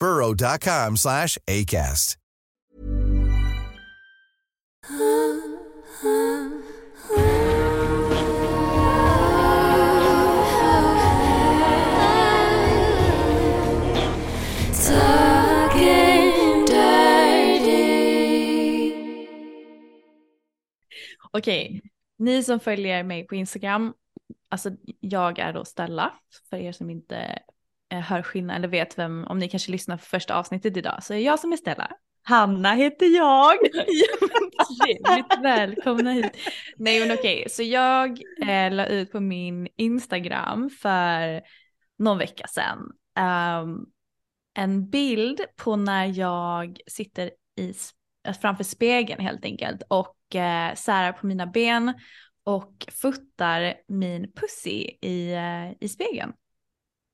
burrow.com slash ACAST. Okej, ni som följer mig på Instagram, alltså jag är då Stella, för er som inte hör skillnad eller vet vem, om ni kanske lyssnar på första avsnittet idag, så är jag som är Stella. Hanna heter jag. Trevligt, välkomna hit. Nej men okej, så jag eh, la ut på min Instagram för någon vecka sedan um, en bild på när jag sitter i, framför spegeln helt enkelt och eh, särar på mina ben och fotar min pussy i, eh, i spegeln.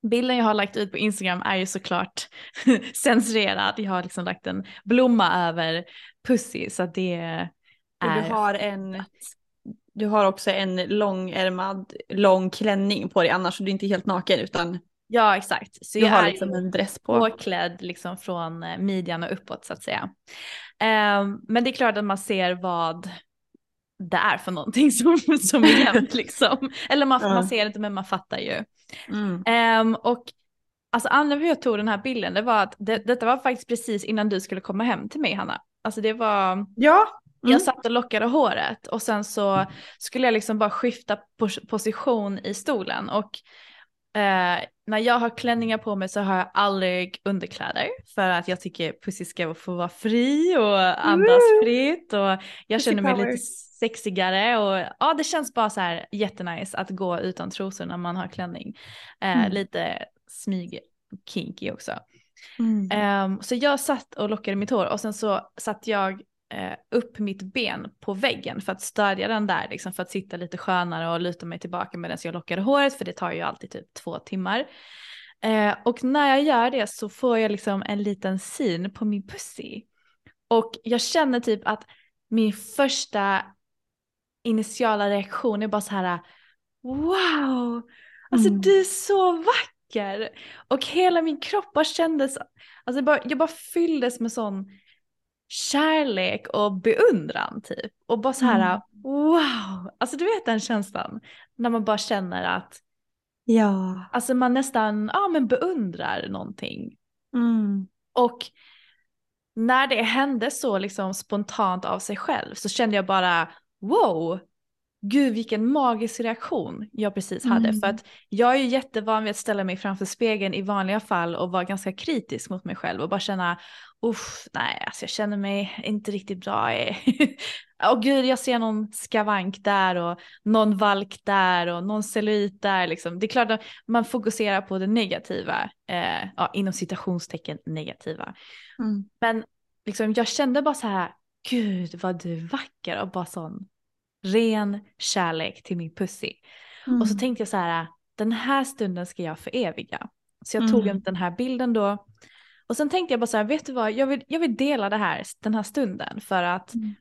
Bilden jag har lagt ut på Instagram är ju såklart censurerad. Jag har liksom lagt en blomma över pussy så att det är... Du har en... Du har också en långärmad, lång klänning på dig annars är du inte helt naken utan Ja exakt. Så du jag har är liksom en dress på. påklädd liksom från eh, midjan och uppåt så att säga. Ehm, men det är klart att man ser vad det är för någonting som, som är jämnt liksom. Eller man, Ja. man ser inte men man fattar ju. Mm. Ehm, och alltså anledningen till att jag tog den här bilden det var att det, detta var faktiskt precis innan du skulle komma hem till mig Hanna. Alltså det var, Ja. Mm. jag satt och lockade håret och sen så skulle jag liksom bara skifta pos- position i stolen och eh, när jag har klänningar på mig så har jag aldrig underkläder för att jag tycker pussy ska få vara fri och andas Woo! fritt och jag Pussy känner mig power. lite sexigare och ja det känns bara så här jättenice att gå utan trosor när man har klänning. Eh, Mm. Lite smyg kinky också. Mm. Ehm, så jag satt och lockade mitt hår och sen så satt jag eh, upp mitt ben på väggen för att stödja den där, liksom för att sitta lite skönare och luta mig tillbaka medan jag lockade håret för det tar ju alltid typ två timmar. Eh, och när jag gör det så får jag liksom en liten syn på min pussy. Och jag känner typ att min första initiala reaktion är bara så här wow, alltså Mm. du är så vacker. Och hela min kropp bara kändes, alltså jag bara, jag bara fylldes med sån kärlek och beundran typ. Och bara så här Mm. wow, alltså du vet den känslan när man bara känner att Ja. alltså man nästan ja, men beundrar någonting. Mm. Och när det hände så liksom spontant av sig själv så kände jag bara wow, gud vilken magisk reaktion jag precis hade. Mm. För att jag är ju jättevan vid att ställa mig framför spegeln i vanliga fall och vara ganska kritisk mot mig själv och bara känna uff, nej alltså jag känner mig inte riktigt bra. Åh gud jag ser någon skavank där och någon valk där och någon cellulit där liksom. Det är klart att man fokuserar på det negativa, eh, ja, inom citationstecken negativa. Mm. Men liksom, jag kände bara så här, gud vad du är vacker och bara sån ren kärlek till min pussy. Mm. Och så tänkte jag så här, den här stunden ska jag föreviga. Så jag tog Mm. en- den här bilden då Och sen tänkte jag bara så här, vet du vad, jag vill, jag vill dela det här, den här stunden för att Mm.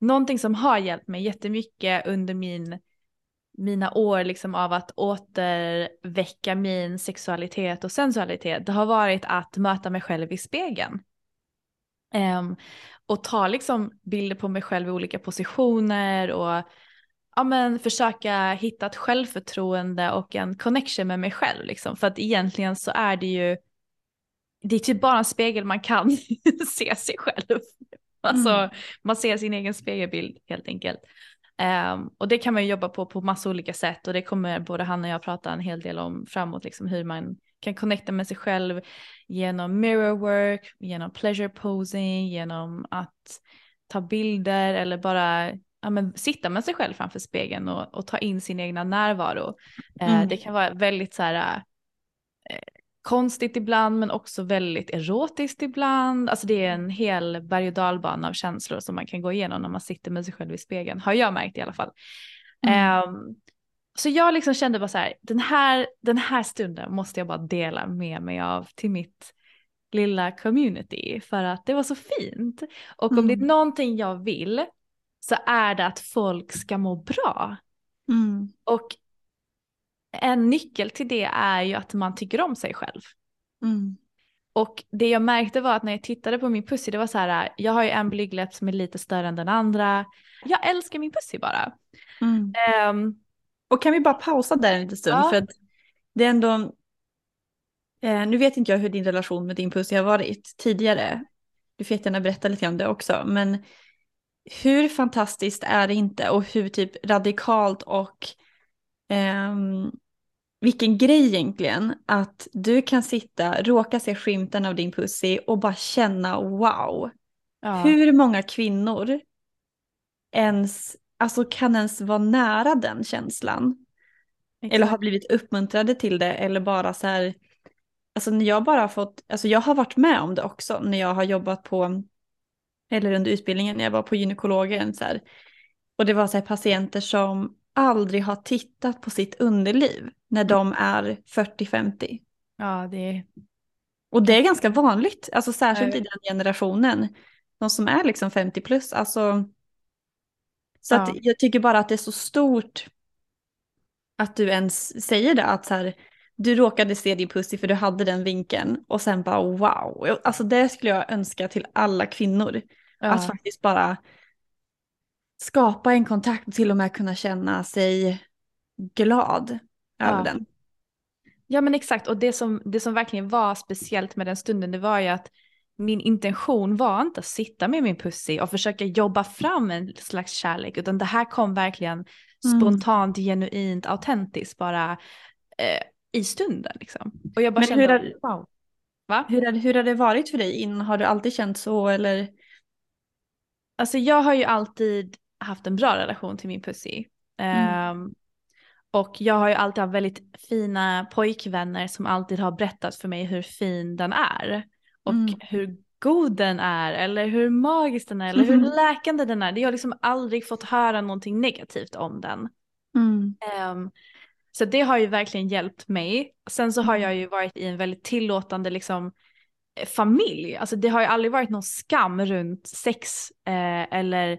någonting som har hjälpt mig jättemycket under min, mina år liksom av att återväcka min sexualitet och sensualitet, det har varit att möta mig själv i spegeln. Ehm, och ta liksom bilder på mig själv i olika positioner och ja, men, försöka hitta ett självförtroende och en connection med mig själv. Liksom. För att egentligen så är det ju, det är typ bara en spegel man kan se sig själv. Alltså Mm. man ser sin egen spegelbild helt enkelt. Ehm, och det kan man ju jobba på på massa olika sätt och det kommer både han och jag prata en hel del om framåt, liksom hur man kan connecta med sig själv genom mirror work, genom pleasure posing, genom att ta bilder eller bara ja, men, sitta med sig själv framför spegeln och, och ta in sin egna närvaro. Eh, Mm. Det kan vara väldigt så här eh, konstigt ibland men också väldigt erotiskt ibland. Alltså det är en hel berg och dalbana av känslor som man kan gå igenom när man sitter med sig själv i spegeln. Har jag märkt i alla fall. Mm. Ehm, så jag liksom kände bara så här, den här, den här stunden måste jag bara dela med mig av till mitt lilla community för att det var så fint. Och om det är Mm. någonting jag vill så är det att folk ska må bra. Mm. Och en nyckel till det är ju att man tycker om sig själv. Mm. Och det jag märkte var att när jag tittade på min pussy, det var så här, jag har ju en blygdläpp som är lite större än den andra. Jag älskar min pussy bara. Mm. Och kan vi bara pausa där en liten stund? Ja. För att det är ändå... Eh, nu vet inte jag hur din relation med din pussy har varit tidigare. Du får jättegärna berätta lite om det också. Men hur fantastiskt är det inte och hur typ radikalt och ehm, vilken grej egentligen att du kan sitta, råka se skymten av din pussy och bara känna wow. ja. Hur många kvinnor ens, alltså kan ens vara nära den känslan? Eller har blivit uppmuntrade till det eller bara så här, alltså när jag bara har fått, alltså jag har varit med om det också när jag har jobbat på, eller under utbildningen när jag var på gynekologen så här. Och det var så här patienter som aldrig har tittat på sitt underliv när de är 40-50. Ja, det är... Och det är ganska vanligt, alltså särskilt i den generationen. De som är liksom 50 plus, alltså. Så Ja. att jag tycker bara att det är så stort att du ens säger det, att så här, du råkade se din pussy för du hade den vinkeln och sen bara wow. Alltså det skulle jag önska till alla kvinnor. Ja. Att faktiskt bara skapa en kontakt och till och med kunna känna sig glad över Ja. den. Ja men exakt och det som, det som verkligen var speciellt med den stunden det var ju att min intention var inte att sitta med min pussy och försöka jobba fram en slags kärlek utan det här kom verkligen Mm. spontant, genuint, autentiskt bara eh, i stunden liksom. Och jag bara Men kände hur är- wow. Va? Hur, har- hur har det varit för dig innan? Har du alltid känt så eller? Alltså jag har ju alltid haft en bra relation till min pussy. Mm. Ehm, och jag har ju alltid haft väldigt fina pojkvänner som alltid har berättat för mig hur fin den är. Och Mm. hur god den är eller hur magisk den är eller hur Mhm. läkande den är. Jag har liksom aldrig fått höra någonting negativt om den. Mm. Ehm, så det har ju verkligen hjälpt mig. Sen så har Mm. jag ju varit i en väldigt tillåtande liksom, eh, familj. Alltså det har ju aldrig varit någon skam runt sex eh, eller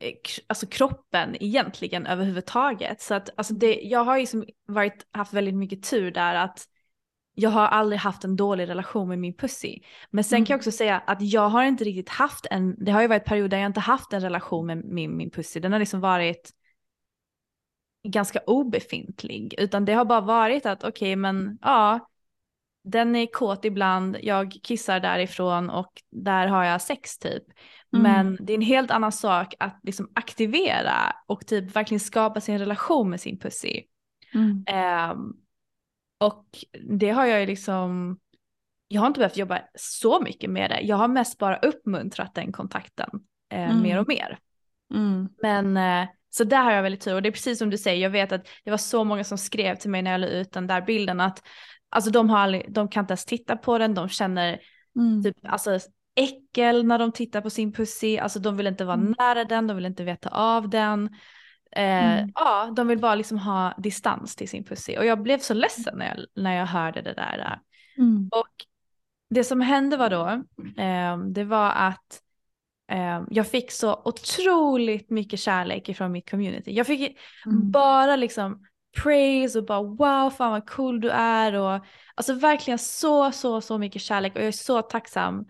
eh, alltså kroppen egentligen överhuvudtaget. Så att alltså det, jag har ju som varit, haft väldigt mycket tur där att jag har aldrig haft en dålig relation med min pussy. Men sen kan jag Mm. också säga att jag har inte riktigt haft en, det har ju varit perioder där jag inte haft en relation med min, min pussy. Den har liksom varit ganska obefintlig. Utan det har bara varit att okej men ja, den är kåt ibland, jag kissar därifrån och där har jag sex typ. Mm. Men det är en helt annan sak att liksom aktivera och typ verkligen skapa sin relation med sin pussy. Mm. Ehm, och det har jag ju liksom, jag har inte behövt jobba så mycket med det. Jag har mest bara uppmuntrat den kontakten eh, Mm. mer och mer. Mm. Men eh, så där har jag väldigt tur och det är precis som du säger, jag vet att det var så många som skrev till mig när jag la ut den där bilden att alltså de, har aldrig, de kan inte ens titta på den, de känner Mm. typ alltså äckel när de tittar på sin pussy, alltså de vill inte vara Mm. nära den, de vill inte veta av den. Eh, Mm. Ja, de vill bara liksom ha distans till sin pussy och jag blev så ledsen när jag, när jag hörde det där. Mm. Och det som hände var då, eh, det var att eh, jag fick så otroligt mycket kärlek ifrån mitt community. Jag fick mm. bara liksom praise och bara wow fan vad cool du är och alltså verkligen så så så mycket kärlek och jag är så tacksam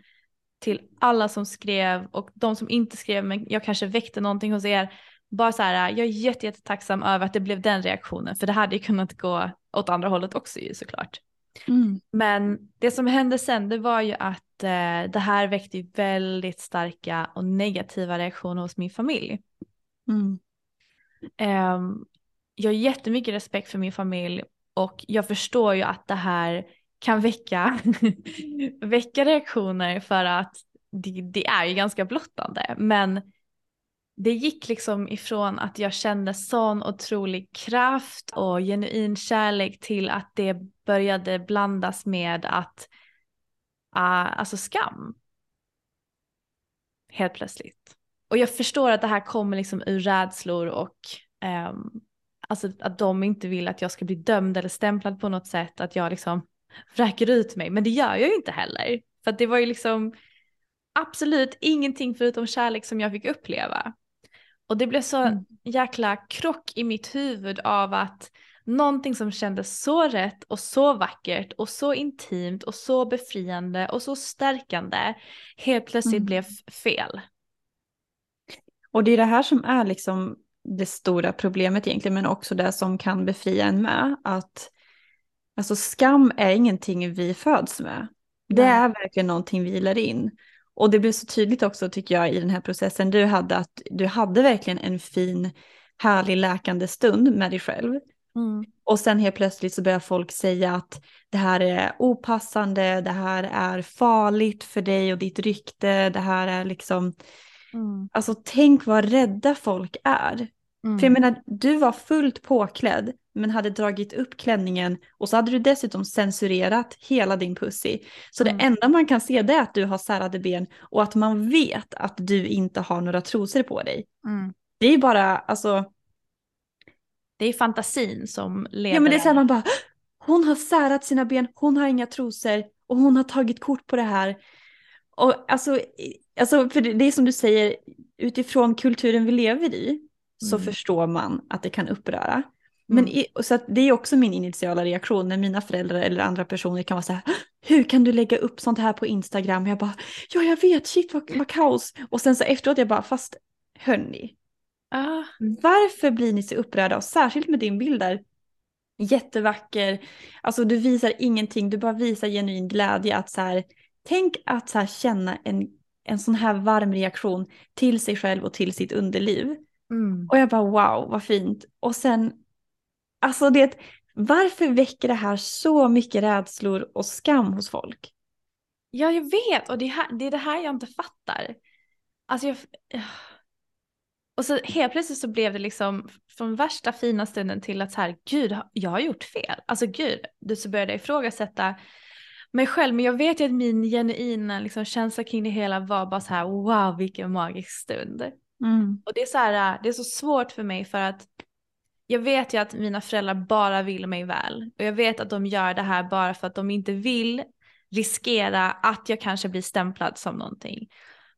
till alla som skrev och de som inte skrev men jag kanske väckte någonting hos er. Bara så här, jag är jätte, jättetacksam över att det blev den reaktionen för det hade ju kunnat gå åt andra hållet också ju såklart. Mm. Men det som hände sen det var ju att eh, det här väckte väldigt starka och negativa reaktioner hos min familj. Mm. Um, jag har jättemycket respekt för min familj och jag förstår ju att det här kan väcka, väcka reaktioner för att det, det, är ju ganska blottande. Men det gick liksom ifrån att jag kände sån otrolig kraft och genuin kärlek till att det började blandas med att, uh, alltså skam. Helt plötsligt. Och jag förstår att det här kommer liksom ur rädslor och um, alltså att de inte vill att jag ska bli dömd eller stämplad på något sätt, att jag liksom vräker ut mig. Men det gör jag ju inte heller. För att det var ju liksom absolut ingenting förutom kärlek som jag fick uppleva. Och det blev så mm. jäkla krock i mitt huvud av att någonting som kändes så rätt och så vackert och så intimt och så befriande och så stärkande helt plötsligt mm. blev fel. Och det är det här som är liksom det stora problemet egentligen, men också det som kan befria en med. Att alltså skam är ingenting vi föds med. Det är verkligen någonting vi lär in. Och det blev så tydligt också tycker jag i den här processen du hade att du hade verkligen en fin, härlig läkande stund med dig själv. Mm. Och sen helt plötsligt så börjar folk säga att det här är opassande, det här är farligt för dig och ditt rykte, det här är liksom Mm. Alltså tänk vad rädda folk är. Mm. För jag menar, du var fullt påklädd men hade dragit upp klänningen och så hade du dessutom censurerat hela din pussy. Så mm. det enda man kan se det är att du har särade ben och att man vet att du inte har några trosor på dig. Mm. Det är bara, alltså... Det är fantasin som leder. Ja men det är så här man bara, hon har särat sina ben, hon har inga trosor och hon har tagit kort på det här. Och alltså, alltså för det är som du säger, utifrån kulturen vi lever i så mm. förstår man att det kan uppröra. Men mm. i, så det är också min initiala reaktion när mina föräldrar eller andra personer kan vara så här, hur kan du lägga upp sånt här på Instagram? Jag bara, ja jag vet, shit vad, vad kaos. Och sen så efteråt jag bara, fast hörni, ah. varför blir ni så upprörda? Och särskilt med din bild där, jättevacker, alltså du visar ingenting, du bara visar genuin glädje att så här, tänk att så här känna en, en sån här varm reaktion till sig själv och till sitt underliv. Mm. Och jag bara wow, vad fint. Och sen, alltså det, varför väcker det här så mycket rädslor och skam hos folk? Ja, jag vet och det, här, det är det här jag inte fattar. Alltså jag... Och så helt plötsligt så blev det liksom från värsta fina stunden till att så här, gud, jag har gjort fel. Alltså gud, du så började ifrågasätta mig själv. Men jag vet ju att min genuina liksom, känsla kring det hela var bara så här, wow vilken magisk stund. Mm. Och det är så här, det är så svårt för mig för att jag vet ju att mina föräldrar bara vill mig väl. Och jag vet att de gör det här bara för att de inte vill riskera att jag kanske blir stämplad som någonting.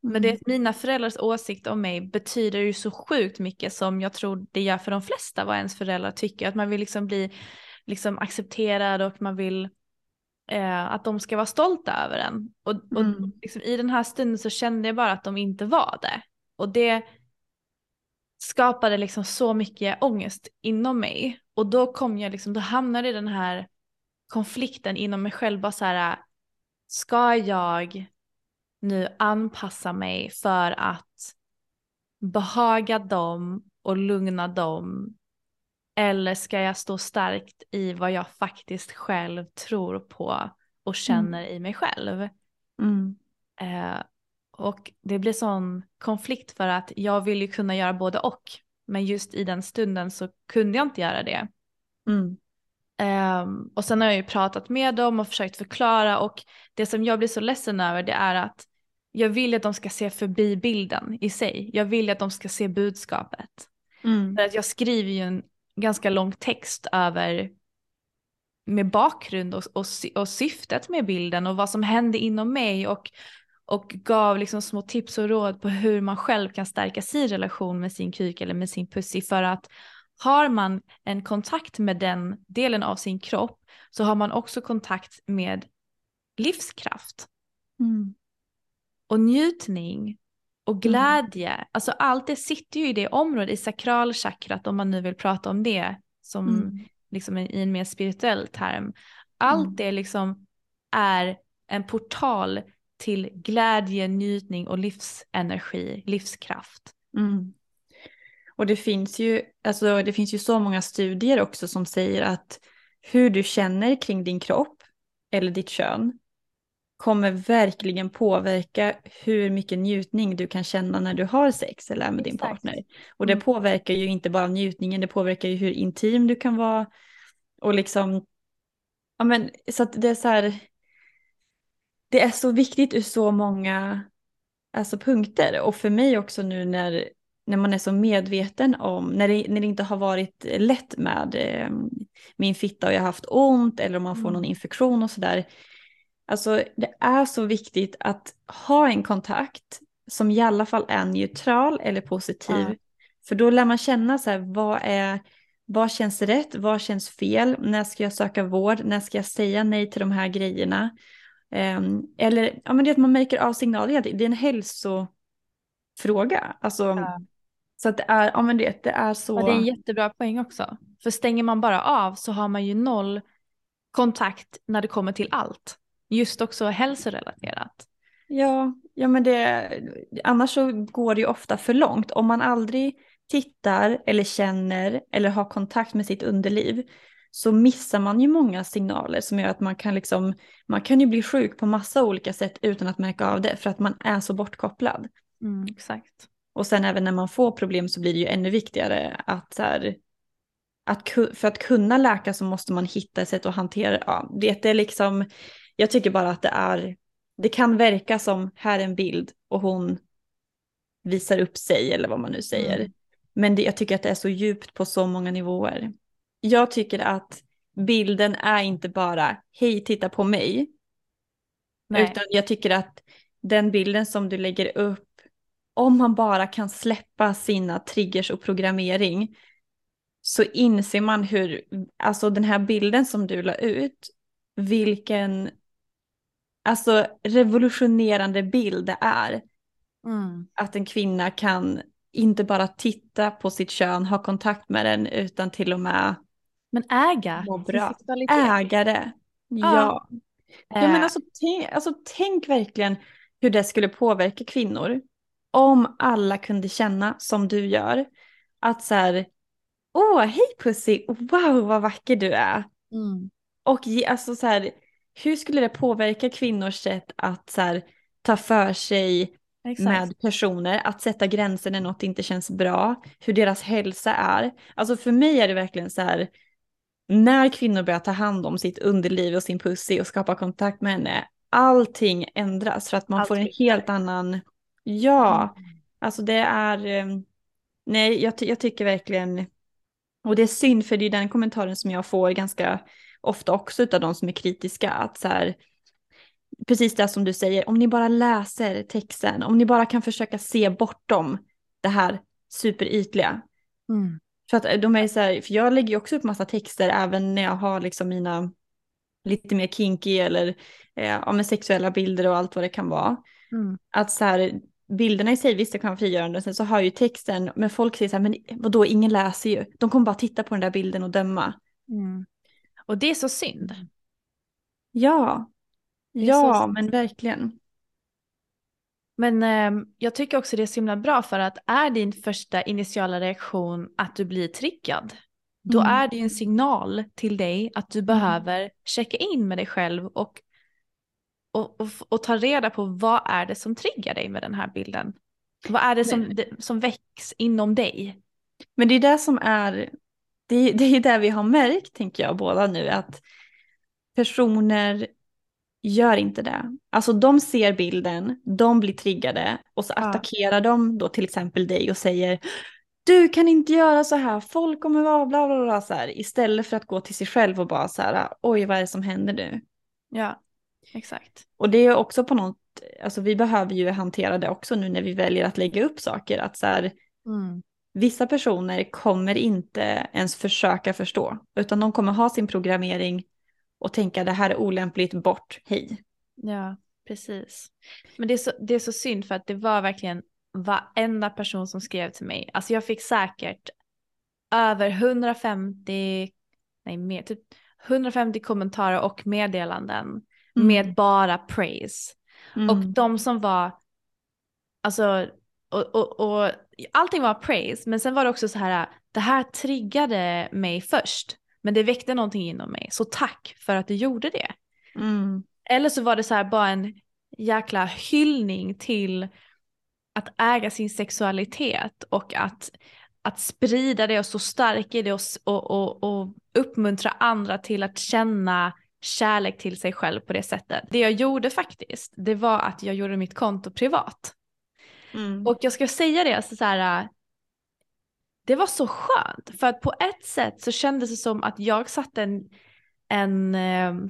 Men det mm. mina föräldrars åsikt om mig betyder ju så sjukt mycket som jag tror det gör för de flesta vad ens föräldrar tycker. Att man vill liksom bli liksom accepterad och man vill eh, att de ska vara stolta över en. Och, och mm. liksom, i den här stunden så kände jag bara att de inte var det. Och det skapade liksom så mycket ångest inom mig. Och då kom jag liksom, då hamnade i den här konflikten inom mig själv. Bara så här, ska jag nu anpassa mig för att behaga dem och lugna dem? Eller ska jag stå starkt i vad jag faktiskt själv tror på och känner mm. i mig själv? Mm. Eh, och det blir sån konflikt för att jag vill ju kunna göra både och. Men just i den stunden så kunde jag inte göra det. Mm. Um, och sen har jag ju pratat med dem och försökt förklara och det som jag blir så ledsen över det är att jag vill att de ska se förbi bilden i sig. Jag vill att de ska se budskapet. Mm. För att jag skriver ju en ganska lång text över med bakgrund och, och, och syftet med bilden och vad som hände inom mig och, och gav liksom små tips och råd på hur man själv kan stärka sin relation med sin kuk eller med sin pussy för att har man en kontakt med den delen av sin kropp så har man också kontakt med livskraft. Mm. Och njutning och mm. glädje. Mm. Alltså allt det sitter ju i det området, i sakralchakrat om man nu vill prata om det som mm. liksom i en mer spirituell term. Allt mm. det liksom är en portal till glädje, njutning och livsenergi, livskraft. Mm. Och det finns, ju, alltså, det finns ju så många studier också som säger att hur du känner kring din kropp eller ditt kön kommer verkligen påverka hur mycket njutning du kan känna när du har sex eller är med Exakt. din partner. Och det mm. påverkar ju inte bara njutningen, det påverkar ju hur intim du kan vara. Och liksom, ja men så att det är så här, det är så viktigt ur så många alltså, punkter. Och för mig också nu när, när man är så medveten om, när det, när det inte har varit lätt med eh, min fitta och jag har haft ont eller om man får mm. någon infektion och sådär Alltså det är så viktigt att ha en kontakt som i alla fall är neutral eller positiv. Ja. För då lär man känna så här, vad, är, vad känns rätt, vad känns fel, när ska jag söka vård, när ska jag säga nej till de här grejerna. Um, eller ja, men det är att man märker av signaler, det är en hälsofråga. Alltså, ja. Så att det är, ja men det, det är så. Ja, det är en jättebra poäng också. För stänger man bara av så har man ju noll kontakt när det kommer till allt just också hälsorelaterat. Ja, ja men det, annars så går det ju ofta för långt. Om man aldrig tittar eller känner eller har kontakt med sitt underliv så missar man ju många signaler som gör att man kan liksom, man kan ju bli sjuk på massa olika sätt utan att märka av det för att man är så bortkopplad. Mm, exakt. Och sen även när man får problem så blir det ju ännu viktigare att så här, att för att kunna läka så måste man hitta ett sätt att hantera ja, det. är liksom, jag tycker bara att det är, det kan verka som här är en bild och hon visar upp sig eller vad man nu säger. Mm. Men det, jag tycker att det är så djupt på så många nivåer. Jag tycker att bilden är inte bara hej titta på mig. Nej. Utan jag tycker att den bilden som du lägger upp, om man bara kan släppa sina triggers och programmering så inser man hur, alltså den här bilden som du la ut, vilken alltså revolutionerande bild det är. Mm. Att en kvinna kan inte bara titta på sitt kön, ha kontakt med den, utan till och med men äga må bra. Äga det. Ja. Ja, men alltså, tänk, alltså tänk verkligen hur det skulle påverka kvinnor. Om alla kunde känna som du gör. Att så här, åh hej pussy, wow vad vacker du är. Mm. Och ge, alltså så här, hur skulle det påverka kvinnors sätt att så här, ta för sig Exakt. med personer, att sätta gränser när något inte känns bra, hur deras hälsa är. Alltså för mig är det verkligen så här, när kvinnor börjar ta hand om sitt underliv och sin pussy och skapa kontakt med henne, allting ändras för att man Allt får en helt annan, ja, mm. alltså det är, ehm, nej jag, jag tycker verkligen, och det är synd för det är den kommentaren som jag får ganska ofta också av de som är kritiska, att så här, precis det som du säger, om ni bara läser texten, om ni bara kan försöka se bortom det här superytliga. Mm. För att de är så här, för jag lägger ju också upp massa texter även när jag har liksom mina lite mer kinky eller eh, ja, med sexuella bilder och allt vad det kan vara. Mm. Att så här, bilderna i sig, visst det kan vara frigörande, sen så har ju texten, men folk säger så här, men vadå, ingen läser ju, de kommer bara titta på den där bilden och döma. Mm. Och det är så synd. Ja, ja så men verkligen. Men eh, jag tycker också det är så himla bra för att är din första initiala reaktion att du blir triggad, då mm. är det en signal till dig att du mm. behöver checka in med dig själv och, och, och, och, ta reda på vad är det som triggar dig med den här bilden. Vad är det som, som väcks inom dig? Men det är det som är det, det är det vi har märkt, tänker jag båda nu, att personer gör inte det. Alltså de ser bilden, de blir triggade och så ja. attackerar de då till exempel dig och säger du kan inte göra så här, folk kommer vara bla bla bla så här. Istället för att gå till sig själv och bara så här, oj vad är det som händer nu? Ja, exakt. Och det är också på något, alltså vi behöver ju hantera det också nu när vi väljer att lägga upp saker. Att så här, Mm. vissa personer kommer inte ens försöka förstå, utan de kommer ha sin programmering och tänka det här är olämpligt, bort, hej. Ja, precis. Men det är, så, det är så synd för att det var verkligen varenda person som skrev till mig. Alltså jag fick säkert över 150, nej mer, typ 150 kommentarer och meddelanden Mm. med bara praise. Mm. Och de som var, alltså, och, och, och allting var praise, men sen var det också så här, det här triggade mig först, men det väckte någonting inom mig, så tack för att du gjorde det. Mm. Eller så var det så här bara en jäkla hyllning till att äga sin sexualitet och att, att sprida det och stå stark i det och, och, och, och uppmuntra andra till att känna kärlek till sig själv på det sättet. Det jag gjorde faktiskt, det var att jag gjorde mitt konto privat. Mm. Och jag ska säga det, alltså så här, det var så skönt för att på ett sätt så kändes det som att jag satte en, en, ehm,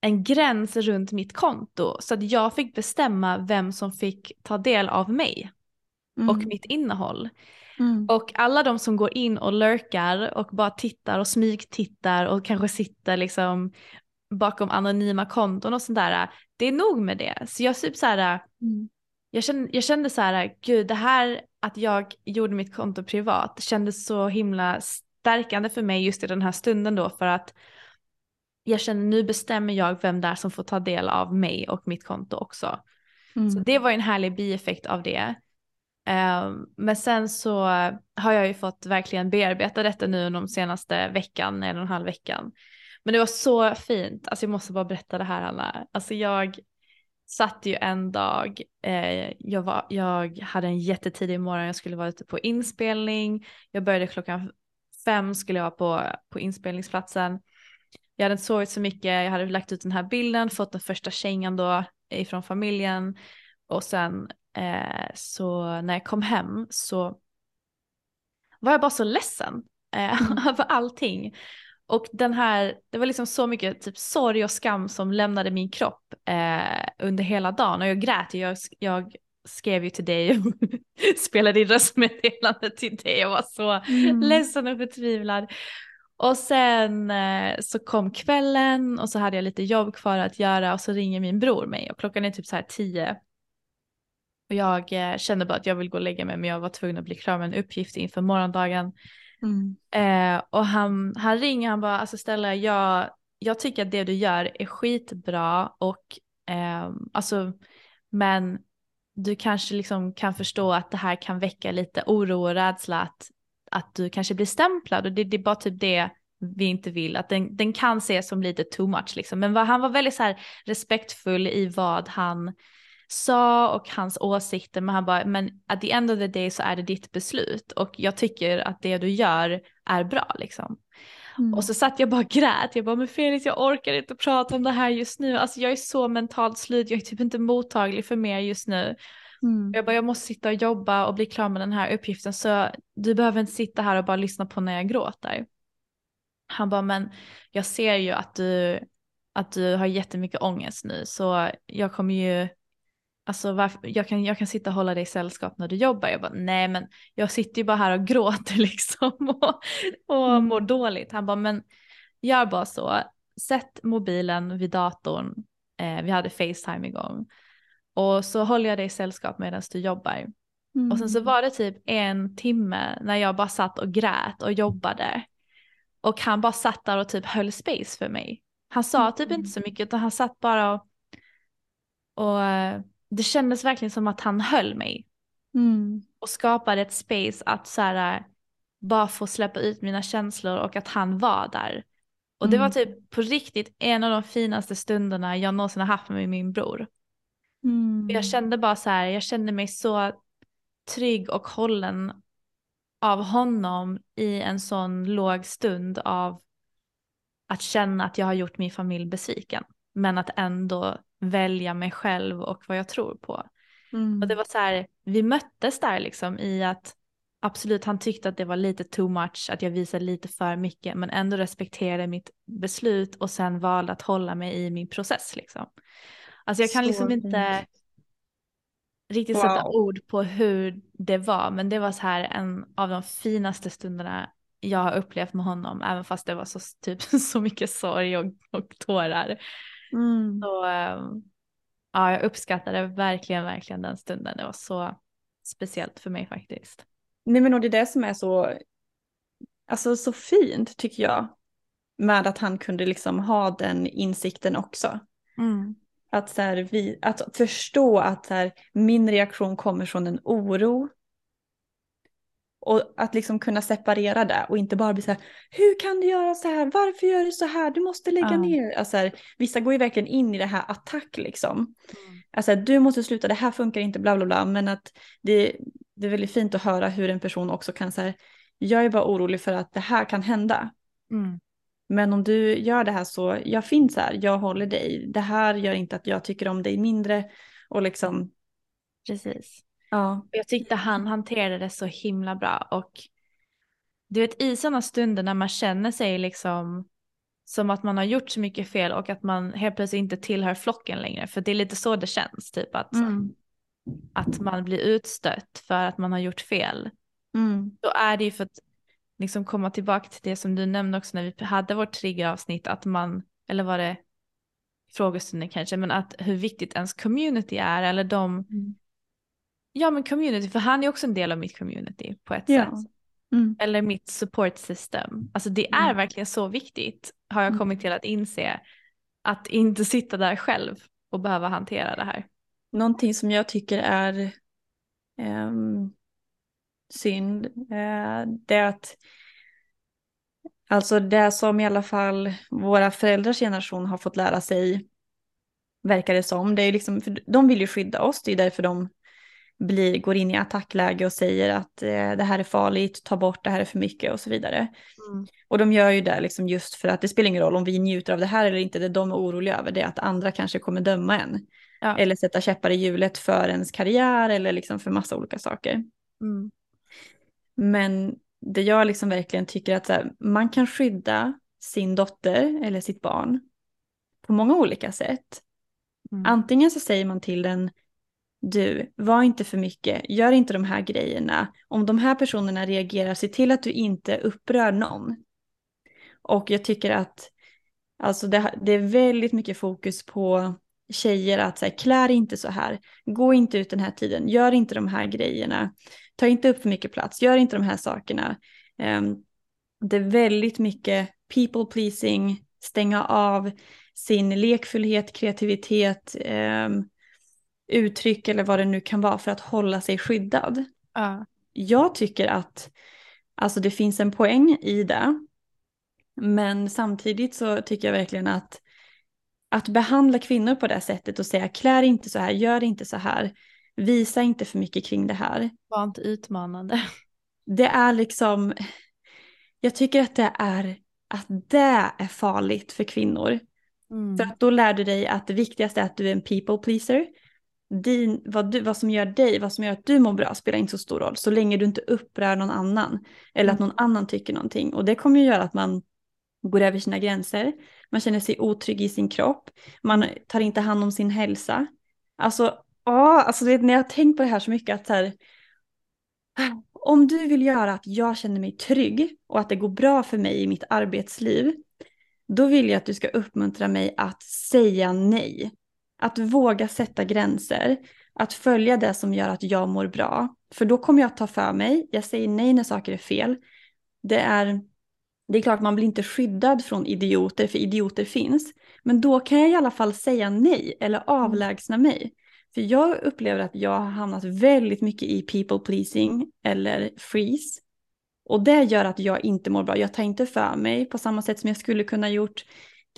en gräns runt mitt konto så att jag fick bestämma vem som fick ta del av mig och Mm. mitt innehåll. Mm. Och alla de som går in och lurkar och bara tittar och smygtittar och kanske sitter liksom bakom anonyma konton och sånt där, det är nog med det. Så jag typ så här, Mm. jag kände, jag kände så här, gud det här att jag gjorde mitt konto privat kändes så himla stärkande för mig just i den här stunden då för att jag känner nu bestämmer jag vem det är som får ta del av mig och mitt konto också. Mm. Så det var ju en härlig bieffekt av det. Ehm, men sen så har jag ju fått verkligen bearbeta detta nu de senaste veckan, en och en halv veckan. Men det var så fint, alltså jag måste bara berätta det här Anna. Alltså jag satt ju en dag, eh, jag, var, jag hade en jättetidig morgon, jag skulle vara ute på inspelning. Jag började klockan fem skulle jag vara på, på inspelningsplatsen. Jag hade inte sovit så mycket, jag hade lagt ut den här bilden, fått den första kängan då ifrån familjen. Och sen eh, så när jag kom hem så var jag bara så ledsen eh, Mm. över allting. Och den här, det var liksom så mycket typ sorg och skam som lämnade min kropp eh, under hela dagen. Och jag grät ju, jag, jag skrev ju till dig och spelade in röstmeddelande till dig. Jag var så Mm. ledsen och förtvivlad. Och sen eh, så kom kvällen och så hade jag lite jobb kvar att göra och så ringer min bror mig och klockan är typ så här tio. Och jag eh, kände bara att jag vill gå och lägga mig men jag var tvungen att bli klar med en uppgift inför morgondagen. Mm. Eh, och han, han ringer, han bara, alltså Stella, jag, jag tycker att det du gör är skitbra och eh, alltså, men du kanske liksom kan förstå att det här kan väcka lite oro och rädsla att, att du kanske blir stämplad och det, det är bara typ det vi inte vill, att den, den kan ses som lite too much liksom. Men vad, han var väldigt så här respektfull i vad han sa och hans åsikter, men han bara, men at the end of the day så är det ditt beslut och jag tycker att det du gör är bra liksom. Mm. Och så satt jag bara och grät, jag bara, men Felix jag orkar inte prata om det här just nu, alltså jag är så mentalt slut, jag är typ inte mottaglig för mer just nu. Mm. Jag bara, jag måste sitta och jobba och bli klar med den här uppgiften så du behöver inte sitta här och bara lyssna på när jag gråter. Han bara, men jag ser ju att du, att du har jättemycket ångest nu så jag kommer ju, alltså varför, jag, kan, jag kan sitta och hålla dig i sällskap när du jobbar. Jag bara, nej men jag sitter ju bara här och gråter liksom och, och Mm. mår dåligt. Han bara, men gör bara så, sätt mobilen vid datorn, eh, vi hade Facetime igång. Och så håller jag dig i sällskap medan du jobbar. Mm. Och sen så var det typ en timme när jag bara satt och grät och jobbade. Och han bara satt där och typ höll space för mig. Han sa typ inte så mycket utan han satt bara och, och eh, det kändes verkligen som att han höll mig. Mm. Och skapade ett space att så här, bara få släppa ut mina känslor och att han var där. Och det var Mm. typ på riktigt en av de finaste stunderna jag någonsin har haft med min bror. Mm. Jag kände bara så här, jag kände mig så trygg och hållen av honom i en sån låg stund av att känna att jag har gjort min familj besviken. Men att ändå välja mig själv och vad jag tror på. Mm. Och det var så här, vi möttes där liksom i att absolut han tyckte att det var lite too much, att jag visade lite för mycket men ändå respekterade mitt beslut och sen valde att hålla mig i min process liksom. Alltså jag kan Så liksom inte fint. riktigt Wow. sätta ord på hur det var men det var så här en av de finaste stunderna jag har upplevt med honom även fast det var så, typ, så mycket sorg och, och tårar. Mm. Så ehm, ja, jag uppskattade verkligen, verkligen den stunden. Det var så speciellt för mig faktiskt. Nej men och det är det som är så, alltså så fint tycker jag. Med att han kunde liksom ha den insikten också. Att, så här, vi, att förstå att så här, min reaktion kommer från en oro. Och att liksom kunna separera det och inte bara bli så här, hur kan du göra så här, varför gör du så här, du måste lägga Ja. ner. Alltså, så här, vissa går ju verkligen in i det här attack liksom. Alltså du måste sluta, det här funkar inte, bla bla bla. Men att det, det är väldigt fint att höra hur en person också kan säga, jag är bara orolig för att det här kan hända. Mm. Men om du gör det här så, jag finns här, jag håller dig. Det här gör inte att jag tycker om dig mindre. Och liksom, Precis. Ja. Jag tyckte han hanterade det så himla bra och du vet i sådana stunder när man känner sig liksom som att man har gjort så mycket fel och att man helt plötsligt inte tillhör flocken längre. För det är lite så det känns, typ att, Mm. att man blir utstött för att man har gjort fel. Mm. Då är det ju för att liksom komma tillbaka till det som du nämnde också när vi hade vårt triggeravsnitt, att man, eller var det frågestunden kanske, men att hur viktigt ens community är eller de, Mm. Ja men community, för han är också en del av mitt community på ett Ja. sätt. Mm. Eller mitt support system. Alltså det är Mm. verkligen så viktigt, har jag Mm. kommit till att inse, att inte sitta där själv och behöva hantera det här. Någonting som jag tycker är ehm, synd, eh, det är att alltså det som i alla fall våra föräldrars generation har fått lära sig, verkar det som, det är liksom, för de vill ju skydda oss, det är därför de blir, går in i attackläge och säger att eh, det här är farligt, ta bort det här är för mycket och så vidare. Och de gör ju det liksom just för att det spelar ingen roll om vi njuter av det här eller inte, det de är oroliga över det är att andra kanske kommer döma en. Ja. Eller sätta käppar i hjulet för ens karriär eller liksom för massa olika saker. Mm. Men det jag liksom verkligen tycker att här, man kan skydda sin dotter eller sitt barn på många olika sätt. Mm. Antingen så säger man till den, du, var inte för mycket, gör inte de här grejerna. Om de här personerna reagerar, se till att du inte upprör någon. Och jag tycker att alltså det, det är väldigt mycket fokus på tjejer att så här, klär inte så här, gå inte ut den här tiden, gör inte de här grejerna, ta inte upp för mycket plats, gör inte de här sakerna. Um, det är väldigt mycket people pleasing, stänga av sin lekfullhet, kreativitet, ehm, uttryck eller vad det nu kan vara för att hålla sig skyddad. Ja. Jag tycker att alltså det finns en poäng i det. Men samtidigt så tycker jag verkligen att att behandla kvinnor på det sättet och säga klär inte så här, gör inte så här, visa inte för mycket kring det här. Var inte utmanande. Det är liksom, jag tycker att det är, att det är farligt för kvinnor. Mm. För att då lär du dig att det viktigaste är att du är en people pleaser. Din, vad, du, vad som gör dig, vad som gör att du mår bra spelar inte så stor roll. Så länge du inte upprör någon annan. Eller att någon annan tycker någonting. Och det kommer ju göra att man går över sina gränser. Man känner sig otrygg i sin kropp. Man tar inte hand om sin hälsa. Alltså, åh, alltså det, när jag har tänkt på det här så mycket att så här, om du vill göra att jag känner mig trygg och att det går bra för mig i mitt arbetsliv, då vill jag att du ska uppmuntra mig att säga nej. Att våga sätta gränser. Att följa det som gör att jag mår bra. För då kommer jag att ta för mig. Jag säger nej när saker är fel. Det är, det är klart man blir inte skyddad från idioter, för idioter finns. Men då kan jag i alla fall säga nej eller avlägsna mig. För jag upplever att jag har hamnat väldigt mycket i people pleasing eller freeze. Och det gör att jag inte mår bra. Jag tar inte för mig på samma sätt som jag skulle kunna gjort.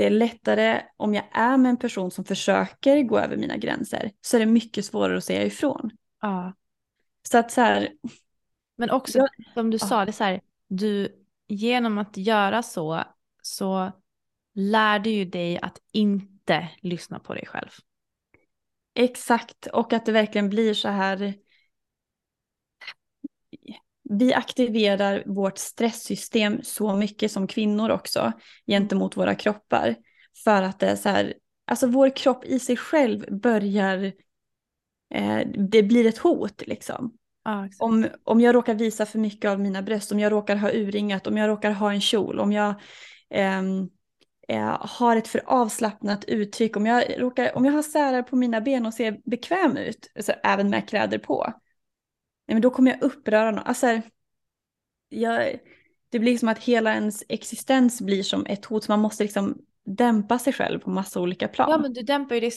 Det är lättare om jag är med en person som försöker gå över mina gränser. Så är det mycket svårare att säga ifrån. Ja. Så att så här, Men också Ja. som du Ja. sa, det är så här, du, genom att göra så, så lär du ju dig att inte lyssna på dig själv. exakt. Och att det verkligen blir så här. Vi aktiverar vårt stresssystem så mycket som kvinnor också gentemot våra kroppar. För att det är så här, alltså vår kropp i sig själv börjar, eh, det blir ett hot liksom. Ja, Om, om jag råkar visa för mycket av mina bröst, om jag råkar ha urringat, om jag råkar ha en kjol, om jag ehm, eh, har ett för avslappnat uttryck, om jag, råkar, om jag har särar på mina ben och ser bekväm ut, alltså även med kläder på, nej, men då kommer jag uppröra någon. Alltså, jag, det blir som att hela ens existens blir som ett hot, så man måste liksom dämpa sig själv på massa olika plan. Ja men du dämpar ju dig,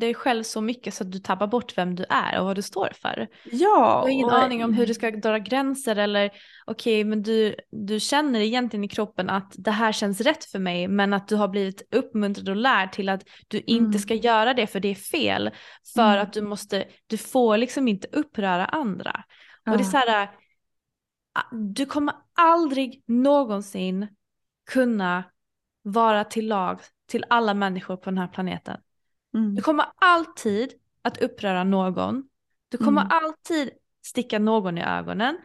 dig själv så mycket så att du tappar bort vem du är och vad du står för. ja, Du har ingen och- aning om hur du ska dra gränser eller okej men du, du känner egentligen i kroppen att det här känns rätt för mig men att du har blivit uppmuntrad och lärd till att du inte Mm. ska göra det för det är fel. För Mm. att du måste, du får liksom inte uppröra andra. Och det är Ja. så här, du kommer aldrig någonsin kunna vara till lag till alla människor på den här planeten. Mm. Du kommer alltid att uppröra någon. Du kommer Mm. alltid sticka någon i ögonen.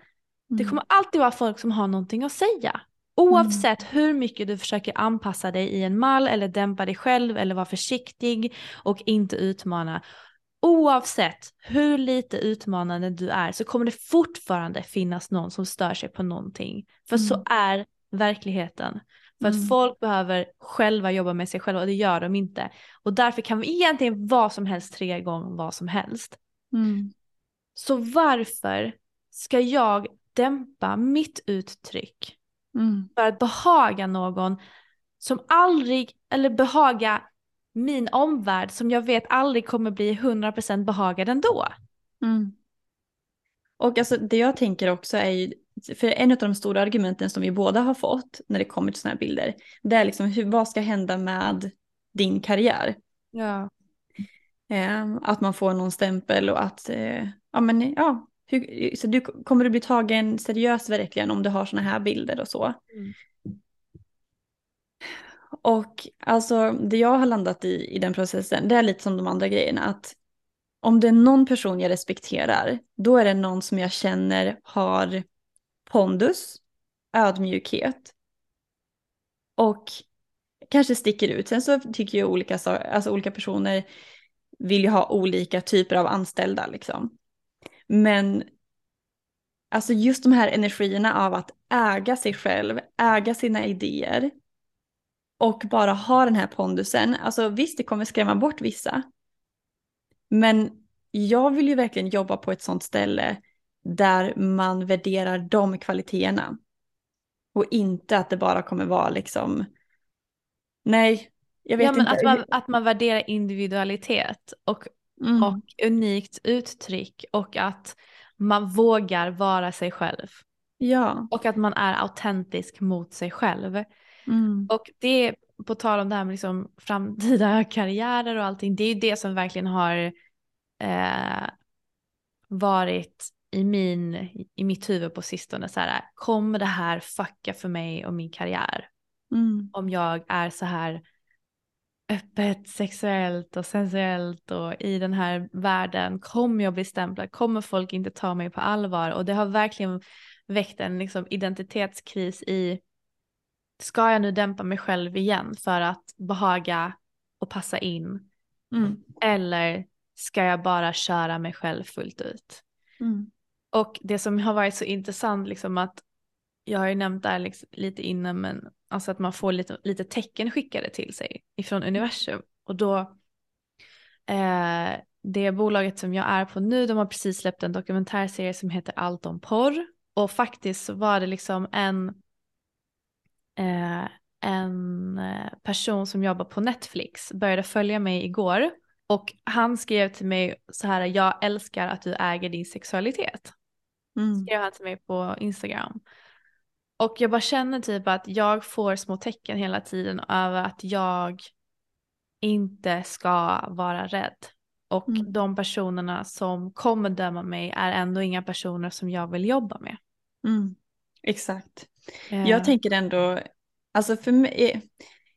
Det Mm. kommer alltid vara folk som har någonting att säga. Oavsett hur mycket du försöker anpassa dig i en mall eller dämpa dig själv eller vara försiktig och inte utmana. Oavsett hur lite utmanande du är så kommer det fortfarande finnas någon som stör sig på någonting. För så Mm. är verkligheten. För Mm. att folk behöver själva jobba med sig själva och det gör de inte. Och därför kan vi egentligen vad som helst trigga igång vad som helst. Mm. Så varför ska jag dämpa mitt uttryck Mm. för att behaga någon som aldrig, eller behaga min omvärld som jag vet aldrig kommer bli 100% behagad ändå. Mm. Och alltså det jag tänker också är ju, för en av de stora argumenten som vi båda har fått när det kommer till sådana här bilder, det är liksom hur, vad ska hända med din karriär? Ja. Eh, att man får någon stämpel och att, eh, ja men ja, hur, så du kommer du bli tagen seriöst verkligen om du har sådana här bilder och så. Mm. Och alltså det jag har landat i i den processen, det är lite som de andra grejerna, att om det är någon person jag respekterar, då är det någon som jag känner har pondus, ödmjukhet och kanske sticker ut. Sen så tycker jag olika, alltså olika personer vill ju ha olika typer av anställda liksom. Men alltså just de här energierna av att äga sig själv, äga sina idéer och bara ha den här pondusen. Alltså visst, det kommer skrämma bort vissa. Men jag vill ju verkligen jobba på ett sånt ställe där man värderar de kvaliteterna. Och inte att det bara kommer vara liksom, nej, jag vet Ja inte. att man, att man värderar individualitet och, Mm. och unikt uttryck och att man vågar vara sig själv. Ja. Och att man är autentisk mot sig själv. Mm. Och det på tal om det här med liksom framtida karriärer och allting. Det är ju det som verkligen har eh, varit i, min, i mitt huvud på sistone. Så här, kommer det här fucka för mig och min karriär? Mm. Om jag är så här öppet sexuellt och sensuellt och i den här världen. Kommer jag bli stämplad? Kommer folk inte ta mig på allvar? Och det har verkligen väckt en liksom, identitetskris i ska jag nu dämpa mig själv igen för att behaga och passa in? Mm. Eller ska jag bara köra mig själv fullt ut? Mm. Och det som har varit så intressant liksom att jag har ju nämnt det här liksom lite innan men alltså att man får lite, lite tecken skickade till sig ifrån universum. Och då eh, det bolaget som jag är på nu de har precis släppt en dokumentärserie som heter Allt om porr. Och faktiskt så var det liksom en eh, en eh, person som jobbar på Netflix började följa mig igår. Och han skrev till mig så här jag älskar att du äger din sexualitet Mm. skrev han till mig på Instagram. Och jag bara känner typ att jag får små tecken hela tiden över att jag inte ska vara rädd. Och Mm. de personerna som kommer döma mig är ändå inga personer som jag vill jobba med. Mm. Exakt. Eh, Jag tänker ändå, alltså för mig,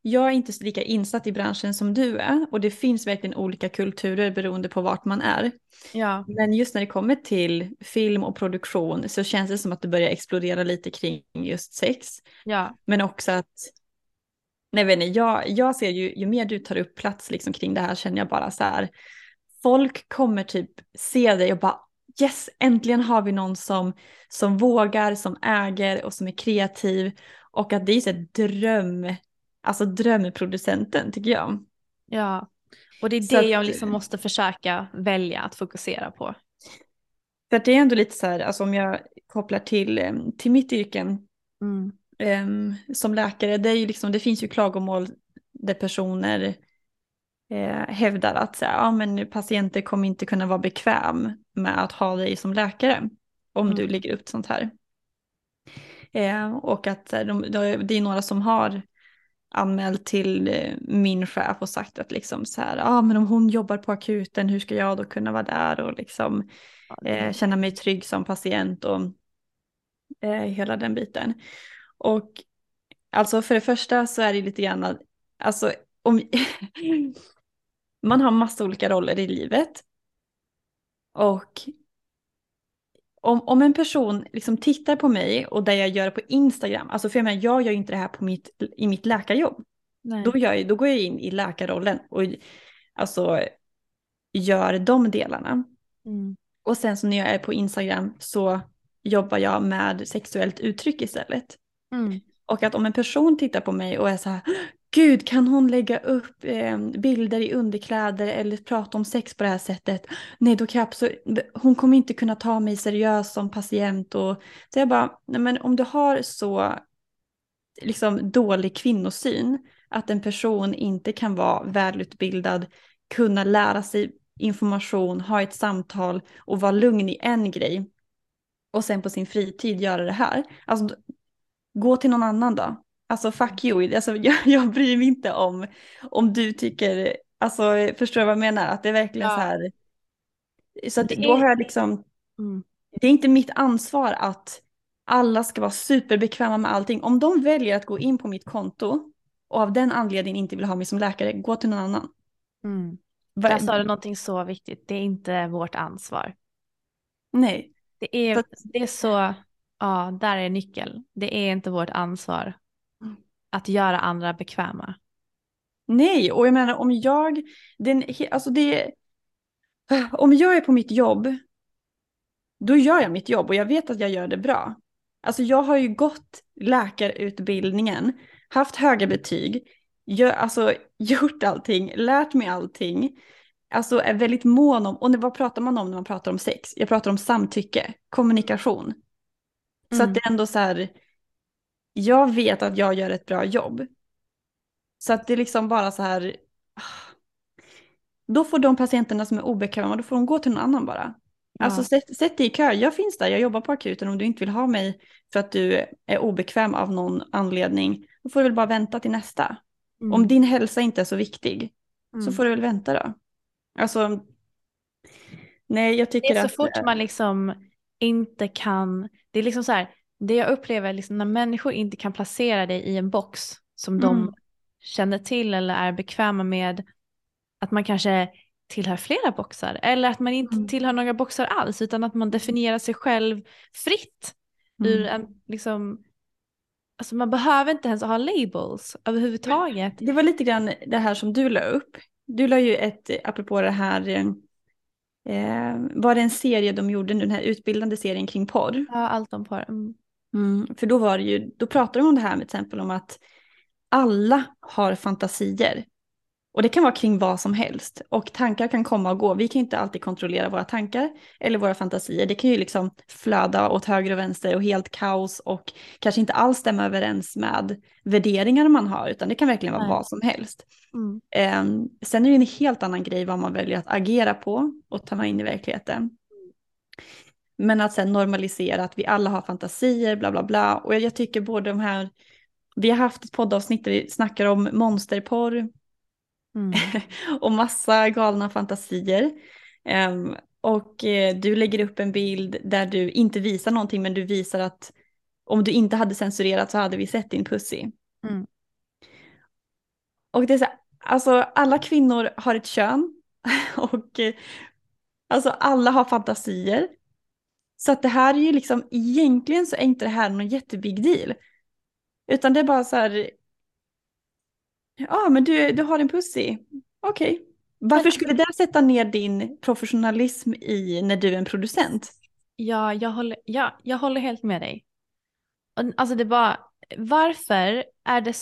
jag är inte lika insatt i branschen som du är och det finns verkligen olika kulturer beroende på vart man är. Ja. Men just när det kommer till film och produktion så känns det som att det börjar explodera lite kring just sex. Ja. Men också att, nej vet inte, jag, jag ser ju, ju mer du tar upp plats liksom kring det här känner jag bara så här, folk kommer typ se dig och bara yes, äntligen har vi någon som, som vågar, som äger och som är kreativ. Och att det är så ett dröm, alltså drömproducenten tycker jag. Ja, och det är Så det att- jag liksom måste försöka välja att fokusera på. För att det är ändå lite så här, alltså om jag kopplar till, eh, till mitt yrke Mm. em, som läkare, det, är ju liksom, det finns ju klagomål där personer eh, hävdar att så här, ja, men patienter kommer inte kunna vara bekväm med att ha dig som läkare om Mm. du lägger upp sånt här. Eh, och att här, de, de, det är några som har anmält till eh, min chef och sagt att liksom så här, ja men om hon jobbar på akuten, hur ska jag då kunna vara där och liksom eh, känna mig trygg som patient och eh, hela den biten. Och alltså för det första så är det lite grann, alltså om man har massa olika roller i livet. Och om, om en person liksom tittar på mig och det jag gör på Instagram, alltså för jag menar, jag gör ju inte det här på mitt, i mitt läkarjobb. Nej. Då, gör då går jag in i läkarrollen och alltså gör de delarna. Mm. Och sen så när jag är på Instagram så jobbar jag med sexuellt uttryck istället. Mm. Och att om en person tittar på mig och är så här, gud kan hon lägga upp eh, bilder i underkläder eller prata om sex på det här sättet? Nej, då kan jag absolut, hon kommer inte kunna ta mig seriöst som patient. Och, så jag bara, nej men om du har så liksom dålig kvinnosyn, att en person inte kan vara välutbildad, kunna lära sig information, ha ett samtal och vara lugn i en grej och sen på sin fritid göra det här. Alltså, gå till någon annan då. Alltså fuck you, alltså, jag, jag bryr mig inte om, om du tycker, alltså förstår du vad jag menar? Att det är verkligen Ja. så här. Så att Det då är- har jag liksom, Mm. det är inte mitt ansvar att alla ska vara superbekväma med allting. Om de väljer att gå in på mitt konto och av den anledningen inte vill ha mig som läkare, gå till någon annan. Mm. Va- Där sa du någonting så viktigt, det är inte vårt ansvar. Nej, Det är, det är så, ja, där är nyckeln. Det är inte vårt ansvar. Att göra andra bekväma. nej, och jag menar om jag, den, alltså det, om jag är på mitt jobb, då gör jag mitt jobb och jag vet att jag gör det bra. Alltså jag har ju gått läkarutbildningen, haft höga betyg, gör, alltså gjort allting, lärt mig allting. Alltså är väldigt mån om, och vad pratar man om när man pratar om sex? Jag pratar om samtycke, kommunikation. Så Mm. att det är ändå så här, jag vet att jag gör ett bra jobb. Så att det är liksom bara så här, då får de patienterna som är obekväma, då får de gå till någon annan bara. Alltså Ja. sätt, sätt dig i kö, jag finns där, jag jobbar på akuten om du inte vill ha mig för att du är obekväm av någon anledning. Då får du väl bara vänta till nästa. Mm. Om din hälsa inte är så viktig så Mm. får du väl vänta då. Alltså, nej jag Det tycker är så att... fort man liksom inte kan, det är liksom så här, det jag upplever liksom när människor inte kan placera dig i en box som de Mm. känner till eller är bekväma med, att man kanske tillhör flera boxar eller att man inte Mm. tillhör några boxar alls utan att man definierar sig själv fritt ur Mm. en, liksom, alltså man behöver inte ens ha labels överhuvudtaget. Det var lite grann det här som du la upp. Du la ju ett, apropå det här, eh, var det en serie de gjorde nu, den här utbildande serien kring porr? Ja, allt om porr. Mm. Mm, för då var det ju, då pratade de om det här med till exempel om att alla har fantasier. Och det kan vara kring vad som helst. Och tankar kan komma och gå. Vi kan inte alltid kontrollera våra tankar eller våra fantasier. Det kan ju liksom flöda åt höger och vänster och helt kaos och kanske inte alls stämma överens med värderingar man har. Utan det kan verkligen vara Nej. vad som helst. Mm. Eh, sen är det en helt annan grej vad man väljer att agera på och ta in i verkligheten. Men att sen normalisera att vi alla har fantasier, bla bla bla. Och jag, jag tycker både de här, vi har haft ett poddavsnitt där vi snackar om monsterporr Mm. och massa galna fantasier. Ehm, och eh, du lägger upp en bild där du inte visar någonting men du visar att om du inte hade censurerat så hade vi sett din pussy. Mm. Och det är så här, alltså alla kvinnor har ett kön och eh, alltså alla har fantasier. Så att det här är ju liksom, egentligen så är inte det här någon jättebig deal. Utan det är bara så här, ja men du, du har en pussy, okej. Okay. Varför skulle det sätta ner din professionalism i när du är en producent? Ja, jag håller, ja, jag håller helt med dig. Alltså det bara, varför är det,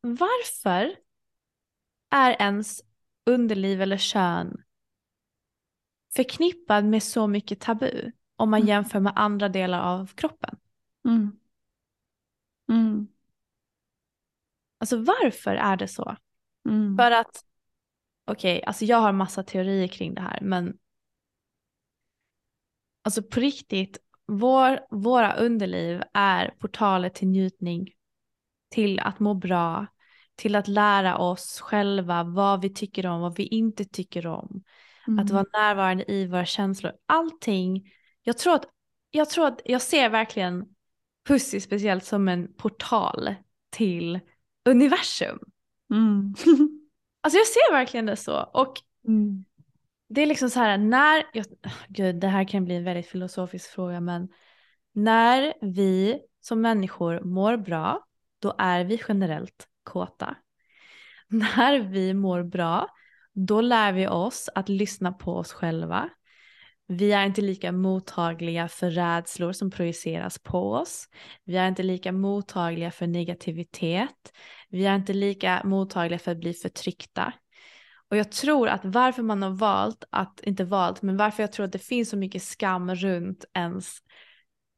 varför är ens underliv eller kön förknippad med så mycket tabu om man mm. jämför med andra delar av kroppen? Mm. Mm. Alltså varför är det så? Mm. För att, okej, okay, alltså jag har massa teorier kring det här, men alltså på riktigt, vår, våra underliv är portaler till njutning, till att må bra, till att lära oss själva vad vi tycker om, vad vi inte tycker om. Mm. Att vara närvarande i våra känslor. Allting. Jag tror att jag, tror att jag ser verkligen Pussy speciellt som en portal till universum. Mm. alltså jag ser verkligen det så. Och mm. det är liksom så här när, jag, gud det här kan bli en väldigt filosofisk fråga men när vi som människor mår bra då är vi generellt kåta. När vi mår bra, då lär vi oss att lyssna på oss själva. Vi är inte lika mottagliga för rädslor som projiceras på oss. Vi är inte lika mottagliga för negativitet. Vi är inte lika mottagliga för att bli förtryckta. Och jag tror att varför man har valt att, inte valt, men varför jag tror att det finns så mycket skam runt ens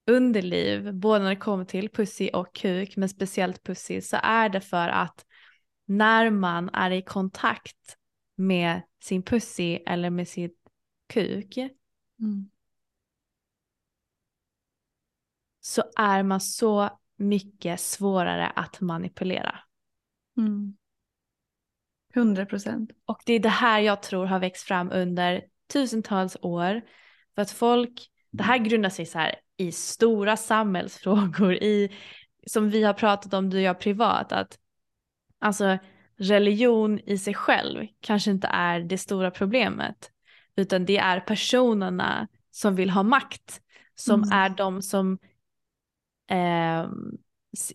underliv, både när det kommer till pussy och kuk, men speciellt pussy, så är det för att när man är i kontakt med sin pussy eller med sitt kuk mm. så är man så mycket svårare att manipulera. Mm. 100 procent. Och det är det här jag tror har växt fram under tusentals år. För att folk, det här grundar sig så här i stora samhällsfrågor i, som vi har pratat om du och jag privat, att alltså religion i sig själv kanske inte är det stora problemet, utan det är personerna som vill ha makt, som mm. är de som eh,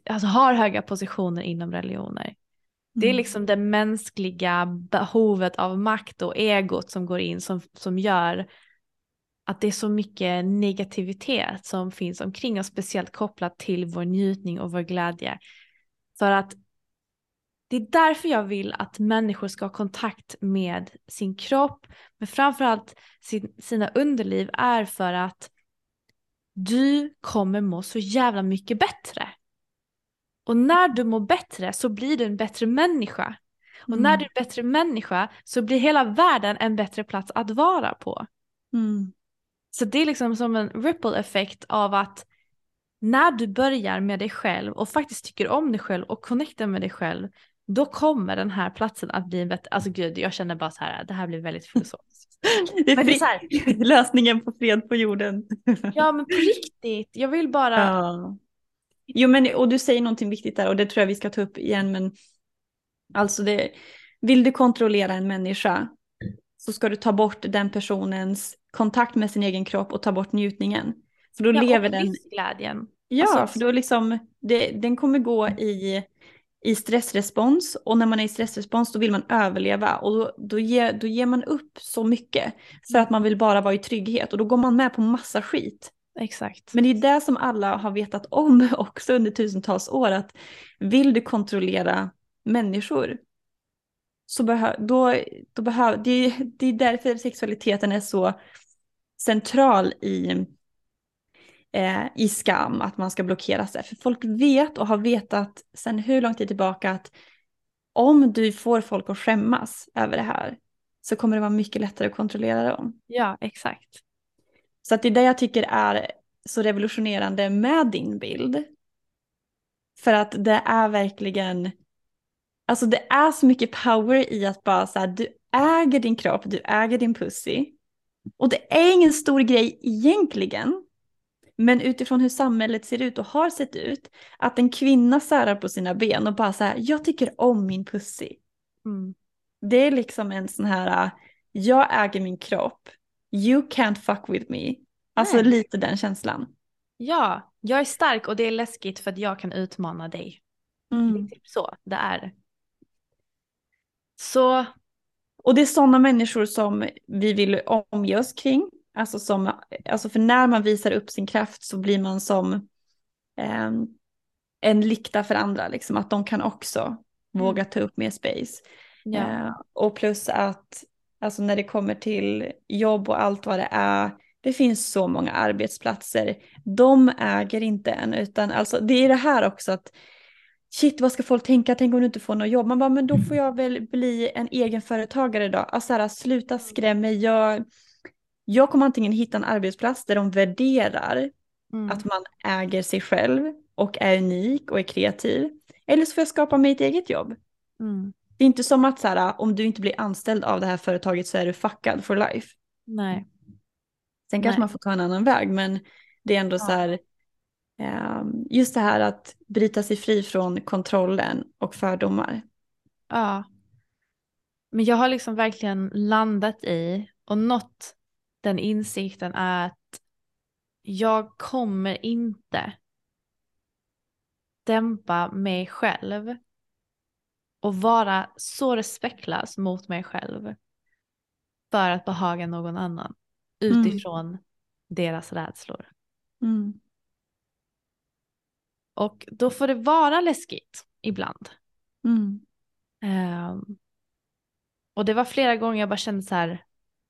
alltså har höga positioner inom religioner. Mm. Det är mm. liksom det mänskliga behovet av makt och egot som går in som, som gör att det är så mycket negativitet som finns omkring oss, speciellt kopplat till vår njutning och vår glädje. För att det är därför jag vill att människor ska ha kontakt med sin kropp, men framförallt sin, sina underliv är för att du kommer må så jävla mycket bättre. Och när du mår bättre så blir du en bättre människa. Och mm. när du är en bättre människa så blir hela världen en bättre plats att vara på. Mm. Så det är liksom som en ripple effekt av att när du börjar med dig själv och faktiskt tycker om dig själv och connectar med dig själv, då kommer den här platsen att bli en bättre, alltså gud jag känner bara så här, det här blir väldigt filosofiskt. det är, det är här, lösningen på fred på jorden. ja men på riktigt, jag vill bara. Ja. Jo men och du säger någonting viktigt där och det tror jag vi ska ta upp igen men alltså det, vill du kontrollera en människa så ska du ta bort den personens kontakt med sin egen kropp och ta bort njutningen. För då ja, lever och den... glädjen. Ja, alltså... för då liksom, det, den kommer gå i, i stressrespons och när man är i stressrespons då vill man överleva och då, då, ger, då ger man upp så mycket för att man vill bara vara i trygghet och då går man med på massa skit. Exakt. Men det är det som alla har vetat om också under tusentals år att vill du kontrollera människor så behö, då, då behöver, det, det är därför sexualiteten är så central i, eh, i skam, att man ska blockera sig. För folk vet och har vetat sedan hur lång tid tillbaka att om du får folk att skämmas över det här så kommer det vara mycket lättare att kontrollera dem. Ja, exakt. Så att det är det jag tycker är så revolutionerande med din bild. För att det är verkligen, alltså det är så mycket power i att bara så här, du äger din kropp, du äger din pussy. Och det är ingen stor grej egentligen. Men utifrån hur samhället ser ut och har sett ut, att en kvinna särar på sina ben och bara så här, jag tycker om min pussy. Mm. Det är liksom en sån här, jag äger min kropp, you can't fuck with me. Alltså Nej. lite den känslan. Ja, jag är stark och det är läskigt för att jag kan utmana dig. Det är Mm. typ så det är. Så, Och det är sådana människor som vi vill omge oss kring. Alltså, som, alltså för när man visar upp sin kraft så blir man som ehm, en lykta för andra. Liksom, att de kan också våga ta upp mer space. ja. Eh, och plus att alltså när det kommer till jobb och allt vad det är, det finns så många arbetsplatser. De äger inte en, utan alltså det är det här också att shit vad ska folk tänka, tänk om du inte får något jobb. Man bara, men då får jag väl bli en egen företagare då. Alltså här, sluta skrämma mig. Jag, jag kommer antingen hitta en arbetsplats där de värderar Mm. att man äger sig själv och är unik och är kreativ. Eller så får jag skapa mig ett eget jobb. Mm. Det är inte som att så här, om du inte blir anställd av det här företaget så är du fuckad for life. Nej. Sen kanske Nej. man får ta en annan väg, men det är ändå så här, ehm, just det här att bryta sig fri från kontrollen och fördomar. Ja. Men jag har liksom verkligen landat i och nått den insikten är att jag kommer inte dämpa mig själv och vara så respektlös mot mig själv för att behaga någon annan Mm. utifrån deras rädslor. Mm. Och då får det vara läskigt ibland. Mm. Ehm, och det var flera gånger jag bara kände så här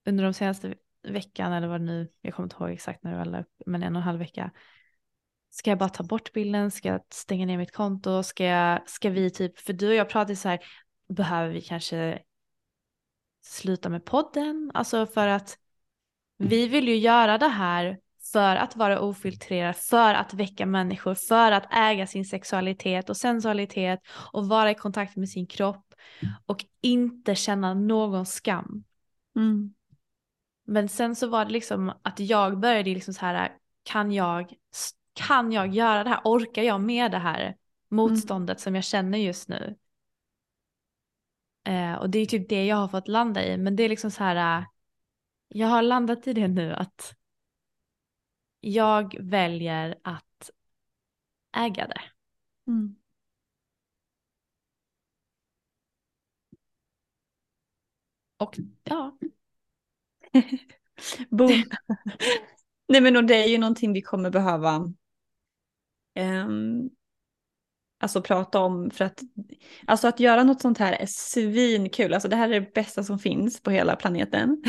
under de senaste veckan eller vad det nu, jag kommer inte ihåg exakt när det var la upp, men en och en halv vecka. Ska jag bara ta bort bilden? Ska jag stänga ner mitt konto? Ska, jag, ska vi typ, för du och jag pratade så här, behöver vi kanske sluta med podden? Alltså för att vi vill ju göra det här för att vara ofiltrerad, för att väcka människor, för att äga sin sexualitet och sensualitet och vara i kontakt med sin kropp och inte känna någon skam. Mm. Men sen så var det liksom att jag började liksom så här, kan jag, kan jag göra det här? Orkar jag med det här motståndet som jag känner just nu? Eh, och det är typ det jag har fått landa i, men det är liksom så här, eh, jag har landat i det nu att jag väljer att äga det. Mm. Och ja, Boom. Nej men och det är ju någonting vi kommer behöva ehm, alltså prata om för att alltså att göra något sånt här är svinkul. Alltså det här är det bästa som finns på hela planeten.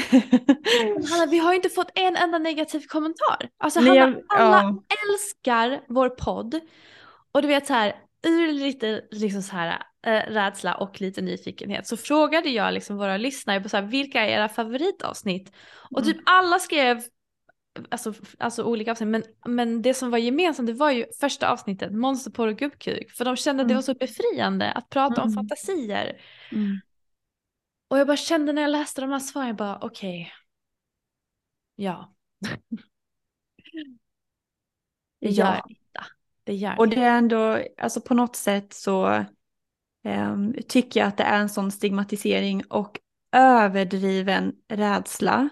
Hanna, vi har ju inte fått en enda negativ kommentar. Alltså Nej, Hanna, alla ja. älskar vår podd. Och du vet så här, ur lite liksom så här, äh, rädsla och lite nyfikenhet så frågade jag liksom våra lyssnare på så här, vilka är era favoritavsnitt? Och Mm. typ alla skrev alltså, alltså olika avsnitt men, men det som var gemensamt det var ju första avsnittet, monsterporr och gubbkuk. För de kände att det Mm. var så befriande att prata om Mm. fantasier. Mm. Och jag bara kände när jag läste de här svaren, jag bara okej. Ja. Det gör Ja. Det gör Och det är ändå, alltså på något sätt så ehm, tycker jag att det är en sån stigmatisering och överdriven rädsla.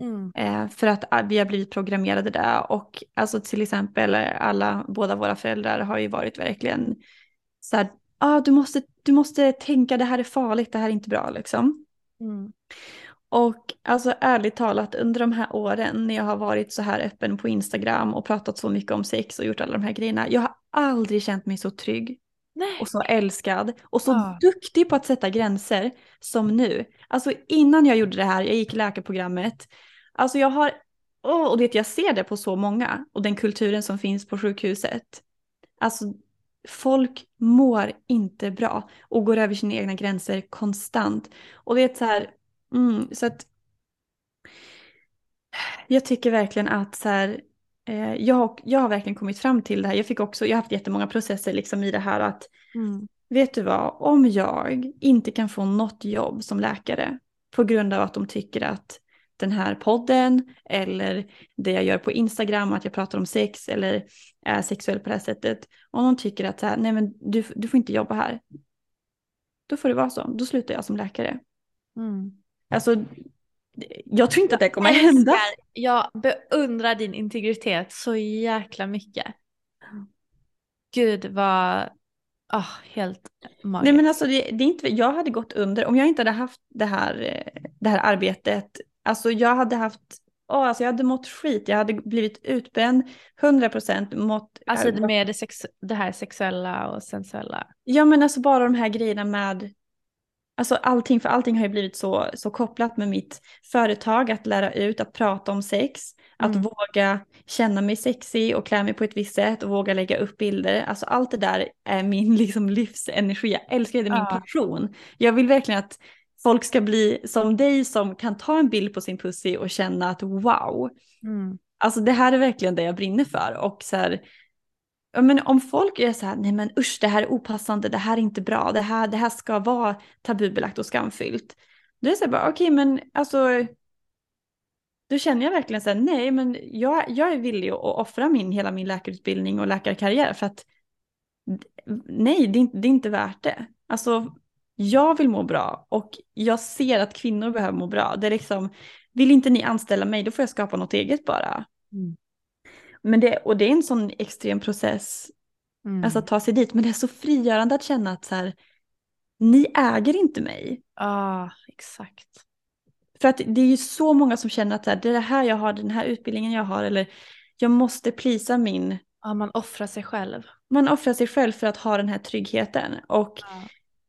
Mm. Eh, för att ah, vi har blivit programmerade där och alltså till exempel alla, båda våra föräldrar har ju varit verkligen så här, ah, du, måste, du måste tänka det här är farligt, det här är inte bra liksom. Mm. Och alltså ärligt talat under de här åren när jag har varit så här öppen på Instagram och pratat så mycket om sex och gjort alla de här grejerna, jag har aldrig känt mig så trygg Nej. och så älskad och så Ja. duktig på att sätta gränser som nu. Alltså innan jag gjorde det här, jag gick läkarprogrammet, alltså jag har, åh, och det jag ser det på så många och den kulturen som finns på sjukhuset. Alltså folk mår inte bra och går över sina egna gränser konstant. Och det är så här, mm, så att jag tycker verkligen att så här, jag, har- jag har verkligen kommit fram till det här. Jag fick också, jag har haft jättemånga processer liksom i det här att Mm. vet du vad, om jag inte kan få något jobb som läkare på grund av att de tycker att den här podden eller det jag gör på Instagram, att jag pratar om sex eller är sexuell på det här sättet, om de tycker att så här, nej men du, du får inte jobba här. då får det vara så. Då slutar jag som läkare. Mm. Alltså, jag tror inte att det kommer hända. Jag beundrar din integritet så jäkla mycket. Gud vad, oh, helt magiskt. Nej men alltså det, det, är inte, jag hade gått under, om jag inte hade haft det här, det här arbetet, alltså jag hade haft, oh, alltså jag hade mått skit, jag hade blivit utbränd, 100% mått. Alltså med det, sex, det här sexuella och sensuella. Ja men alltså bara de här grejerna med Alltså allting, för allting har ju blivit så, så kopplat med mitt företag, att lära ut, att prata om sex, mm. att våga känna mig sexig och klä mig på ett visst sätt och våga lägga upp bilder. Alltså allt det där är min liksom livsenergi, jag älskar det, det är min ja. passion. Jag vill verkligen att folk ska bli som dig som kan ta en bild på sin pussy och känna att wow. Mm. Alltså det här är verkligen det jag brinner för och så här, Ja, men om folk är så här, nej men usch det här är opassande, det här är inte bra, det här, det här ska vara tabubelagt och skamfyllt. Då är det så här bara, okej okay, men alltså, då känner jag verkligen så här, nej men jag, jag är villig att offra min, hela min läkarutbildning och läkarkarriär för att nej, det är, inte, det är inte värt det. Alltså, jag vill må bra och jag ser att kvinnor behöver må bra. Det är liksom, vill inte ni anställa mig, då får jag skapa något eget bara. Mm. Men det, och det är en sån extrem process, mm. alltså att ta sig dit. Men det är så frigörande att känna att så här, ni äger inte mig. Ja, ah, exakt. För att det är ju så många som känner att så här, det är det här jag har, den här utbildningen jag har, eller jag måste plisa min... Ja, man offrar sig själv. Man offrar sig själv för att ha den här tryggheten. Och ja.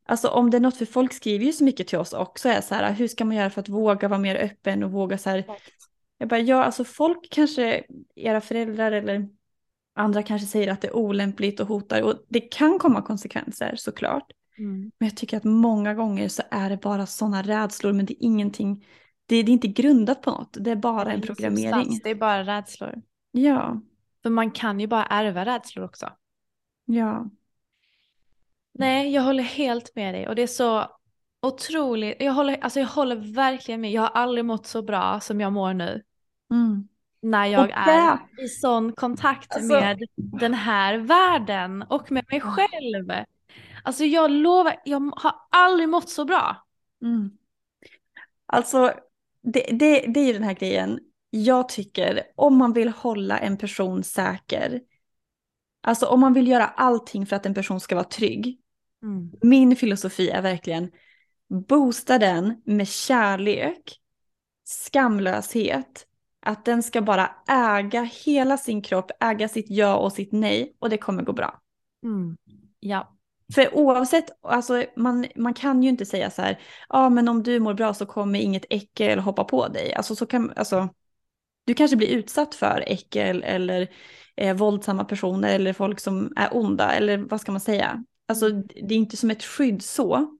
alltså om det är något, för folk skriver ju så mycket till oss också, är så här, hur ska man göra för att våga vara mer öppen och våga så här, jag bara, ja alltså folk kanske, era föräldrar eller andra kanske säger att det är olämpligt och hotar och det kan komma konsekvenser såklart. Mm. Men jag tycker att många gånger så är det bara sådana rädslor men det är ingenting, det det är inte grundat på något, det är bara det är en programmering. Substans, det är bara rädslor. Ja. För man kan ju bara ärva rädslor också. Ja. Nej, jag håller helt med dig och det är så otroligt, jag håller, alltså jag håller verkligen med, jag har aldrig mått så bra som jag mår nu. Mm. När jag det... är i sån kontakt alltså... med den här världen och med mig själv. Alltså jag lovar, jag har aldrig mått så bra. Mm. Alltså det, det, det är ju den här grejen. Jag tycker om man vill hålla en person säker, alltså om man vill göra allting för att en person ska vara trygg. Mm. Min filosofi är verkligen boosta den med kärlek, skamlöshet, att den ska bara äga hela sin kropp, äga sitt ja och sitt nej och det kommer gå bra. Mm. Ja. För oavsett, alltså man, man kan ju inte säga så här, ja men om du mår bra så kommer inget äckel hoppa på dig. Alltså så kan, alltså, du kanske blir utsatt för äckel eller eh, våldsamma personer eller folk som är onda eller vad ska man säga. Alltså mm. det är inte som ett skydd så,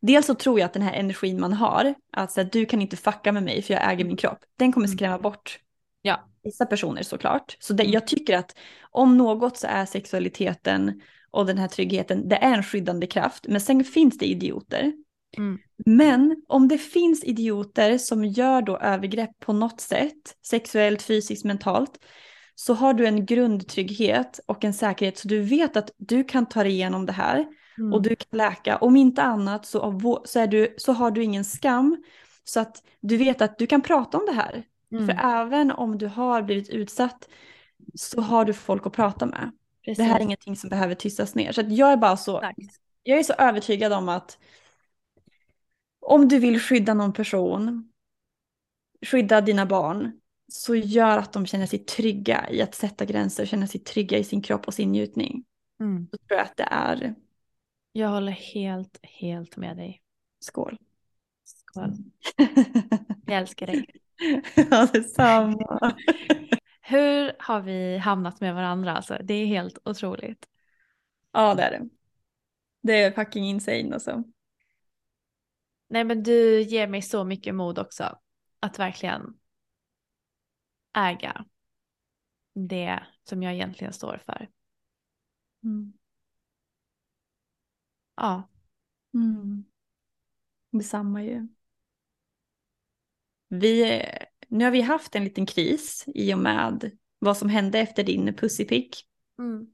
Dels så tror jag att den här energin man har, alltså att du kan inte fucka med mig för jag äger min kropp, den kommer mm. skrämma bort ja. vissa personer såklart. Så det, mm. jag tycker att om något så är sexualiteten och den här tryggheten, det är en skyddande kraft. Men sen finns det idioter. Mm. Men om det finns idioter som gör då övergrepp på något sätt, sexuellt, fysiskt, mentalt, så har du en grundtrygghet och en säkerhet så du vet att du kan ta dig igenom det här. Mm. Och du kan läka. Om inte annat så, så, är du, så har du ingen skam. Så att du vet att du kan prata om det här. Mm. För även om du har blivit utsatt så har du folk att prata med. Precis. Det här är ingenting som behöver tystas ner. Så jag är bara så, jag är så övertygad om att om du vill skydda någon person, skydda dina barn, så gör att de känner sig trygga i att sätta gränser, känner sig trygga i sin kropp och sin njutning. Mm. Då tror jag att det är jag håller helt, helt med dig. Skål. Skål. Jag älskar dig. Ja, detsamma. Hur har vi hamnat med varandra alltså? Det är helt otroligt. Ja, det är det. Det är fucking insane alltså. Nej, men du ger mig så mycket mod också. Att verkligen äga det som jag egentligen står för. Mm. Ja. Mm. Detsamma ju. Vi, nu har vi haft en liten kris i och med vad som hände efter din pussypick. Mm.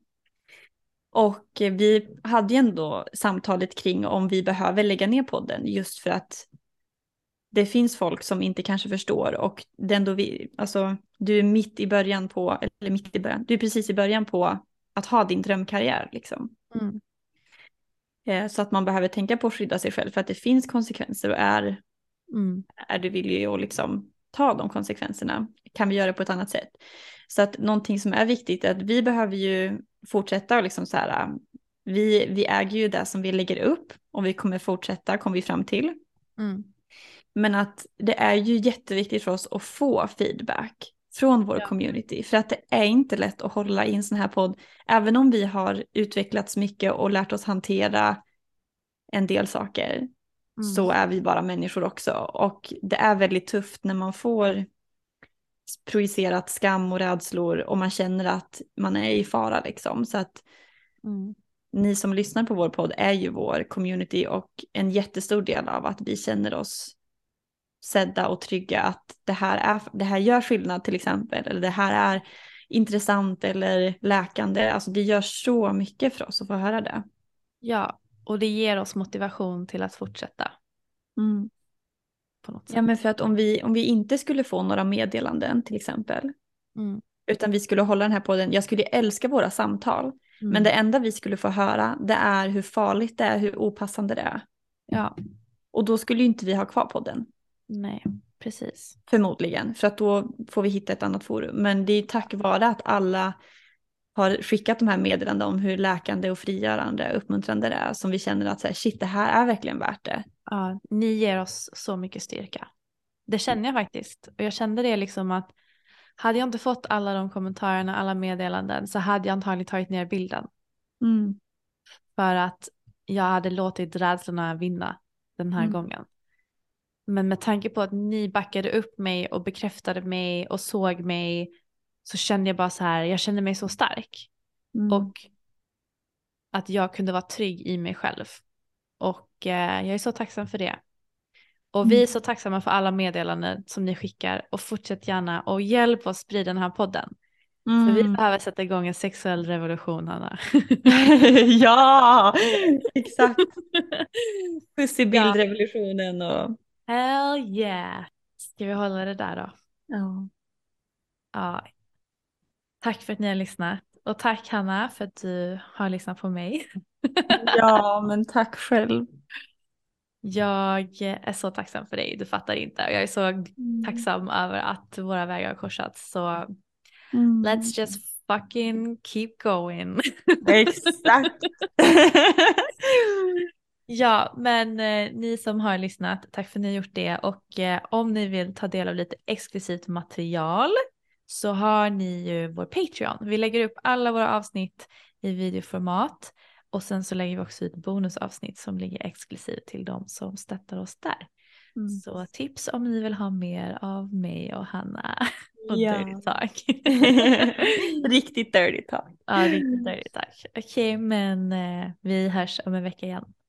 Och vi hade ju ändå samtalet kring om vi behöver lägga ner podden just för att det finns folk som inte kanske förstår och det ändå vi, alltså du är mitt i början på, eller mitt i början, du är precis i början på att ha din drömkarriär liksom. Mm. Eh, så att man behöver tänka på att skydda sig själv för att det finns konsekvenser och är, mm. är du villig att liksom ta de konsekvenserna kan vi göra det på ett annat sätt. Så att någonting som är viktigt är att vi behöver ju fortsätta och liksom så här, vi, vi äger ju det som vi lägger upp och vi kommer fortsätta, kommer vi fram till. Mm. Men att det är ju jätteviktigt för oss att få feedback från vår ja. community. För att det är inte lätt att hålla i en sån här podd. Även om vi har utvecklats mycket och lärt oss hantera en del saker. Mm. Så är vi bara människor också. Och det är väldigt tufft när man får projicerat skam och rädslor och man känner att man är i fara liksom. Så att mm. ni som lyssnar på vår podd är ju vår community och en jättestor del av att vi känner oss sedda och trygga att det här, är, det här gör skillnad till exempel, eller det här är intressant eller läkande. Alltså det gör så mycket för oss att få höra det. Ja, och det ger oss motivation till att fortsätta. Mm. Ja, men för att om vi, om vi inte skulle få några meddelanden till exempel, mm. utan vi skulle hålla den här podden, jag skulle älska våra samtal, mm. men det enda vi skulle få höra det är hur farligt det är, hur opassande det är. Ja. Och då skulle inte vi ha kvar podden. Nej, precis. Förmodligen, för att då får vi hitta ett annat forum. Men det är tack vare att alla har skickat de här meddelandena om hur läkande och frigörande och uppmuntrande det är som vi känner att så här, shit, det här är verkligen värt det. Ja, ni ger oss så mycket styrka. Det känner jag faktiskt. Och jag kände det liksom att hade jag inte fått alla de kommentarerna, alla meddelanden så hade jag antagligen tagit ner bilden. Mm. För att jag hade låtit rädslorna vinna den här mm. gången. Men med tanke på att ni backade upp mig och bekräftade mig och såg mig så kände jag bara så här, jag kände mig så stark. Mm. Och att jag kunde vara trygg i mig själv. Och eh, jag är så tacksam för det. Och mm. vi är så tacksamma för alla meddelanden som ni skickar och fortsätt gärna och hjälp oss sprida den här podden. Mm. För vi mm. behöver sätta igång en sexuell revolution Hanna. ja, exakt. Puss i bildrevolutionen och Hell yeah. Ska vi hålla det där då? Ja. Ja. Tack för att ni har lyssnat. Och tack Hanna för att du har lyssnat på mig. ja, men tack själv. Jag är så tacksam för dig, du fattar inte. Jag är så mm. tacksam över att våra vägar har korsats. Så mm. let's just fucking keep going. Exakt. Ja, men eh, ni som har lyssnat, tack för att ni har gjort det och eh, om ni vill ta del av lite exklusivt material så har ni ju vår Patreon. Vi lägger upp alla våra avsnitt i videoformat och sen så lägger vi också ut bonusavsnitt som ligger exklusivt till de som stöttar oss där. Mm. Så tips om ni vill ha mer av mig och Hanna och ja. dirty talk. riktigt dirty talk. Ja, riktigt dirty talk. Okej, okay, men eh, vi hörs om en vecka igen.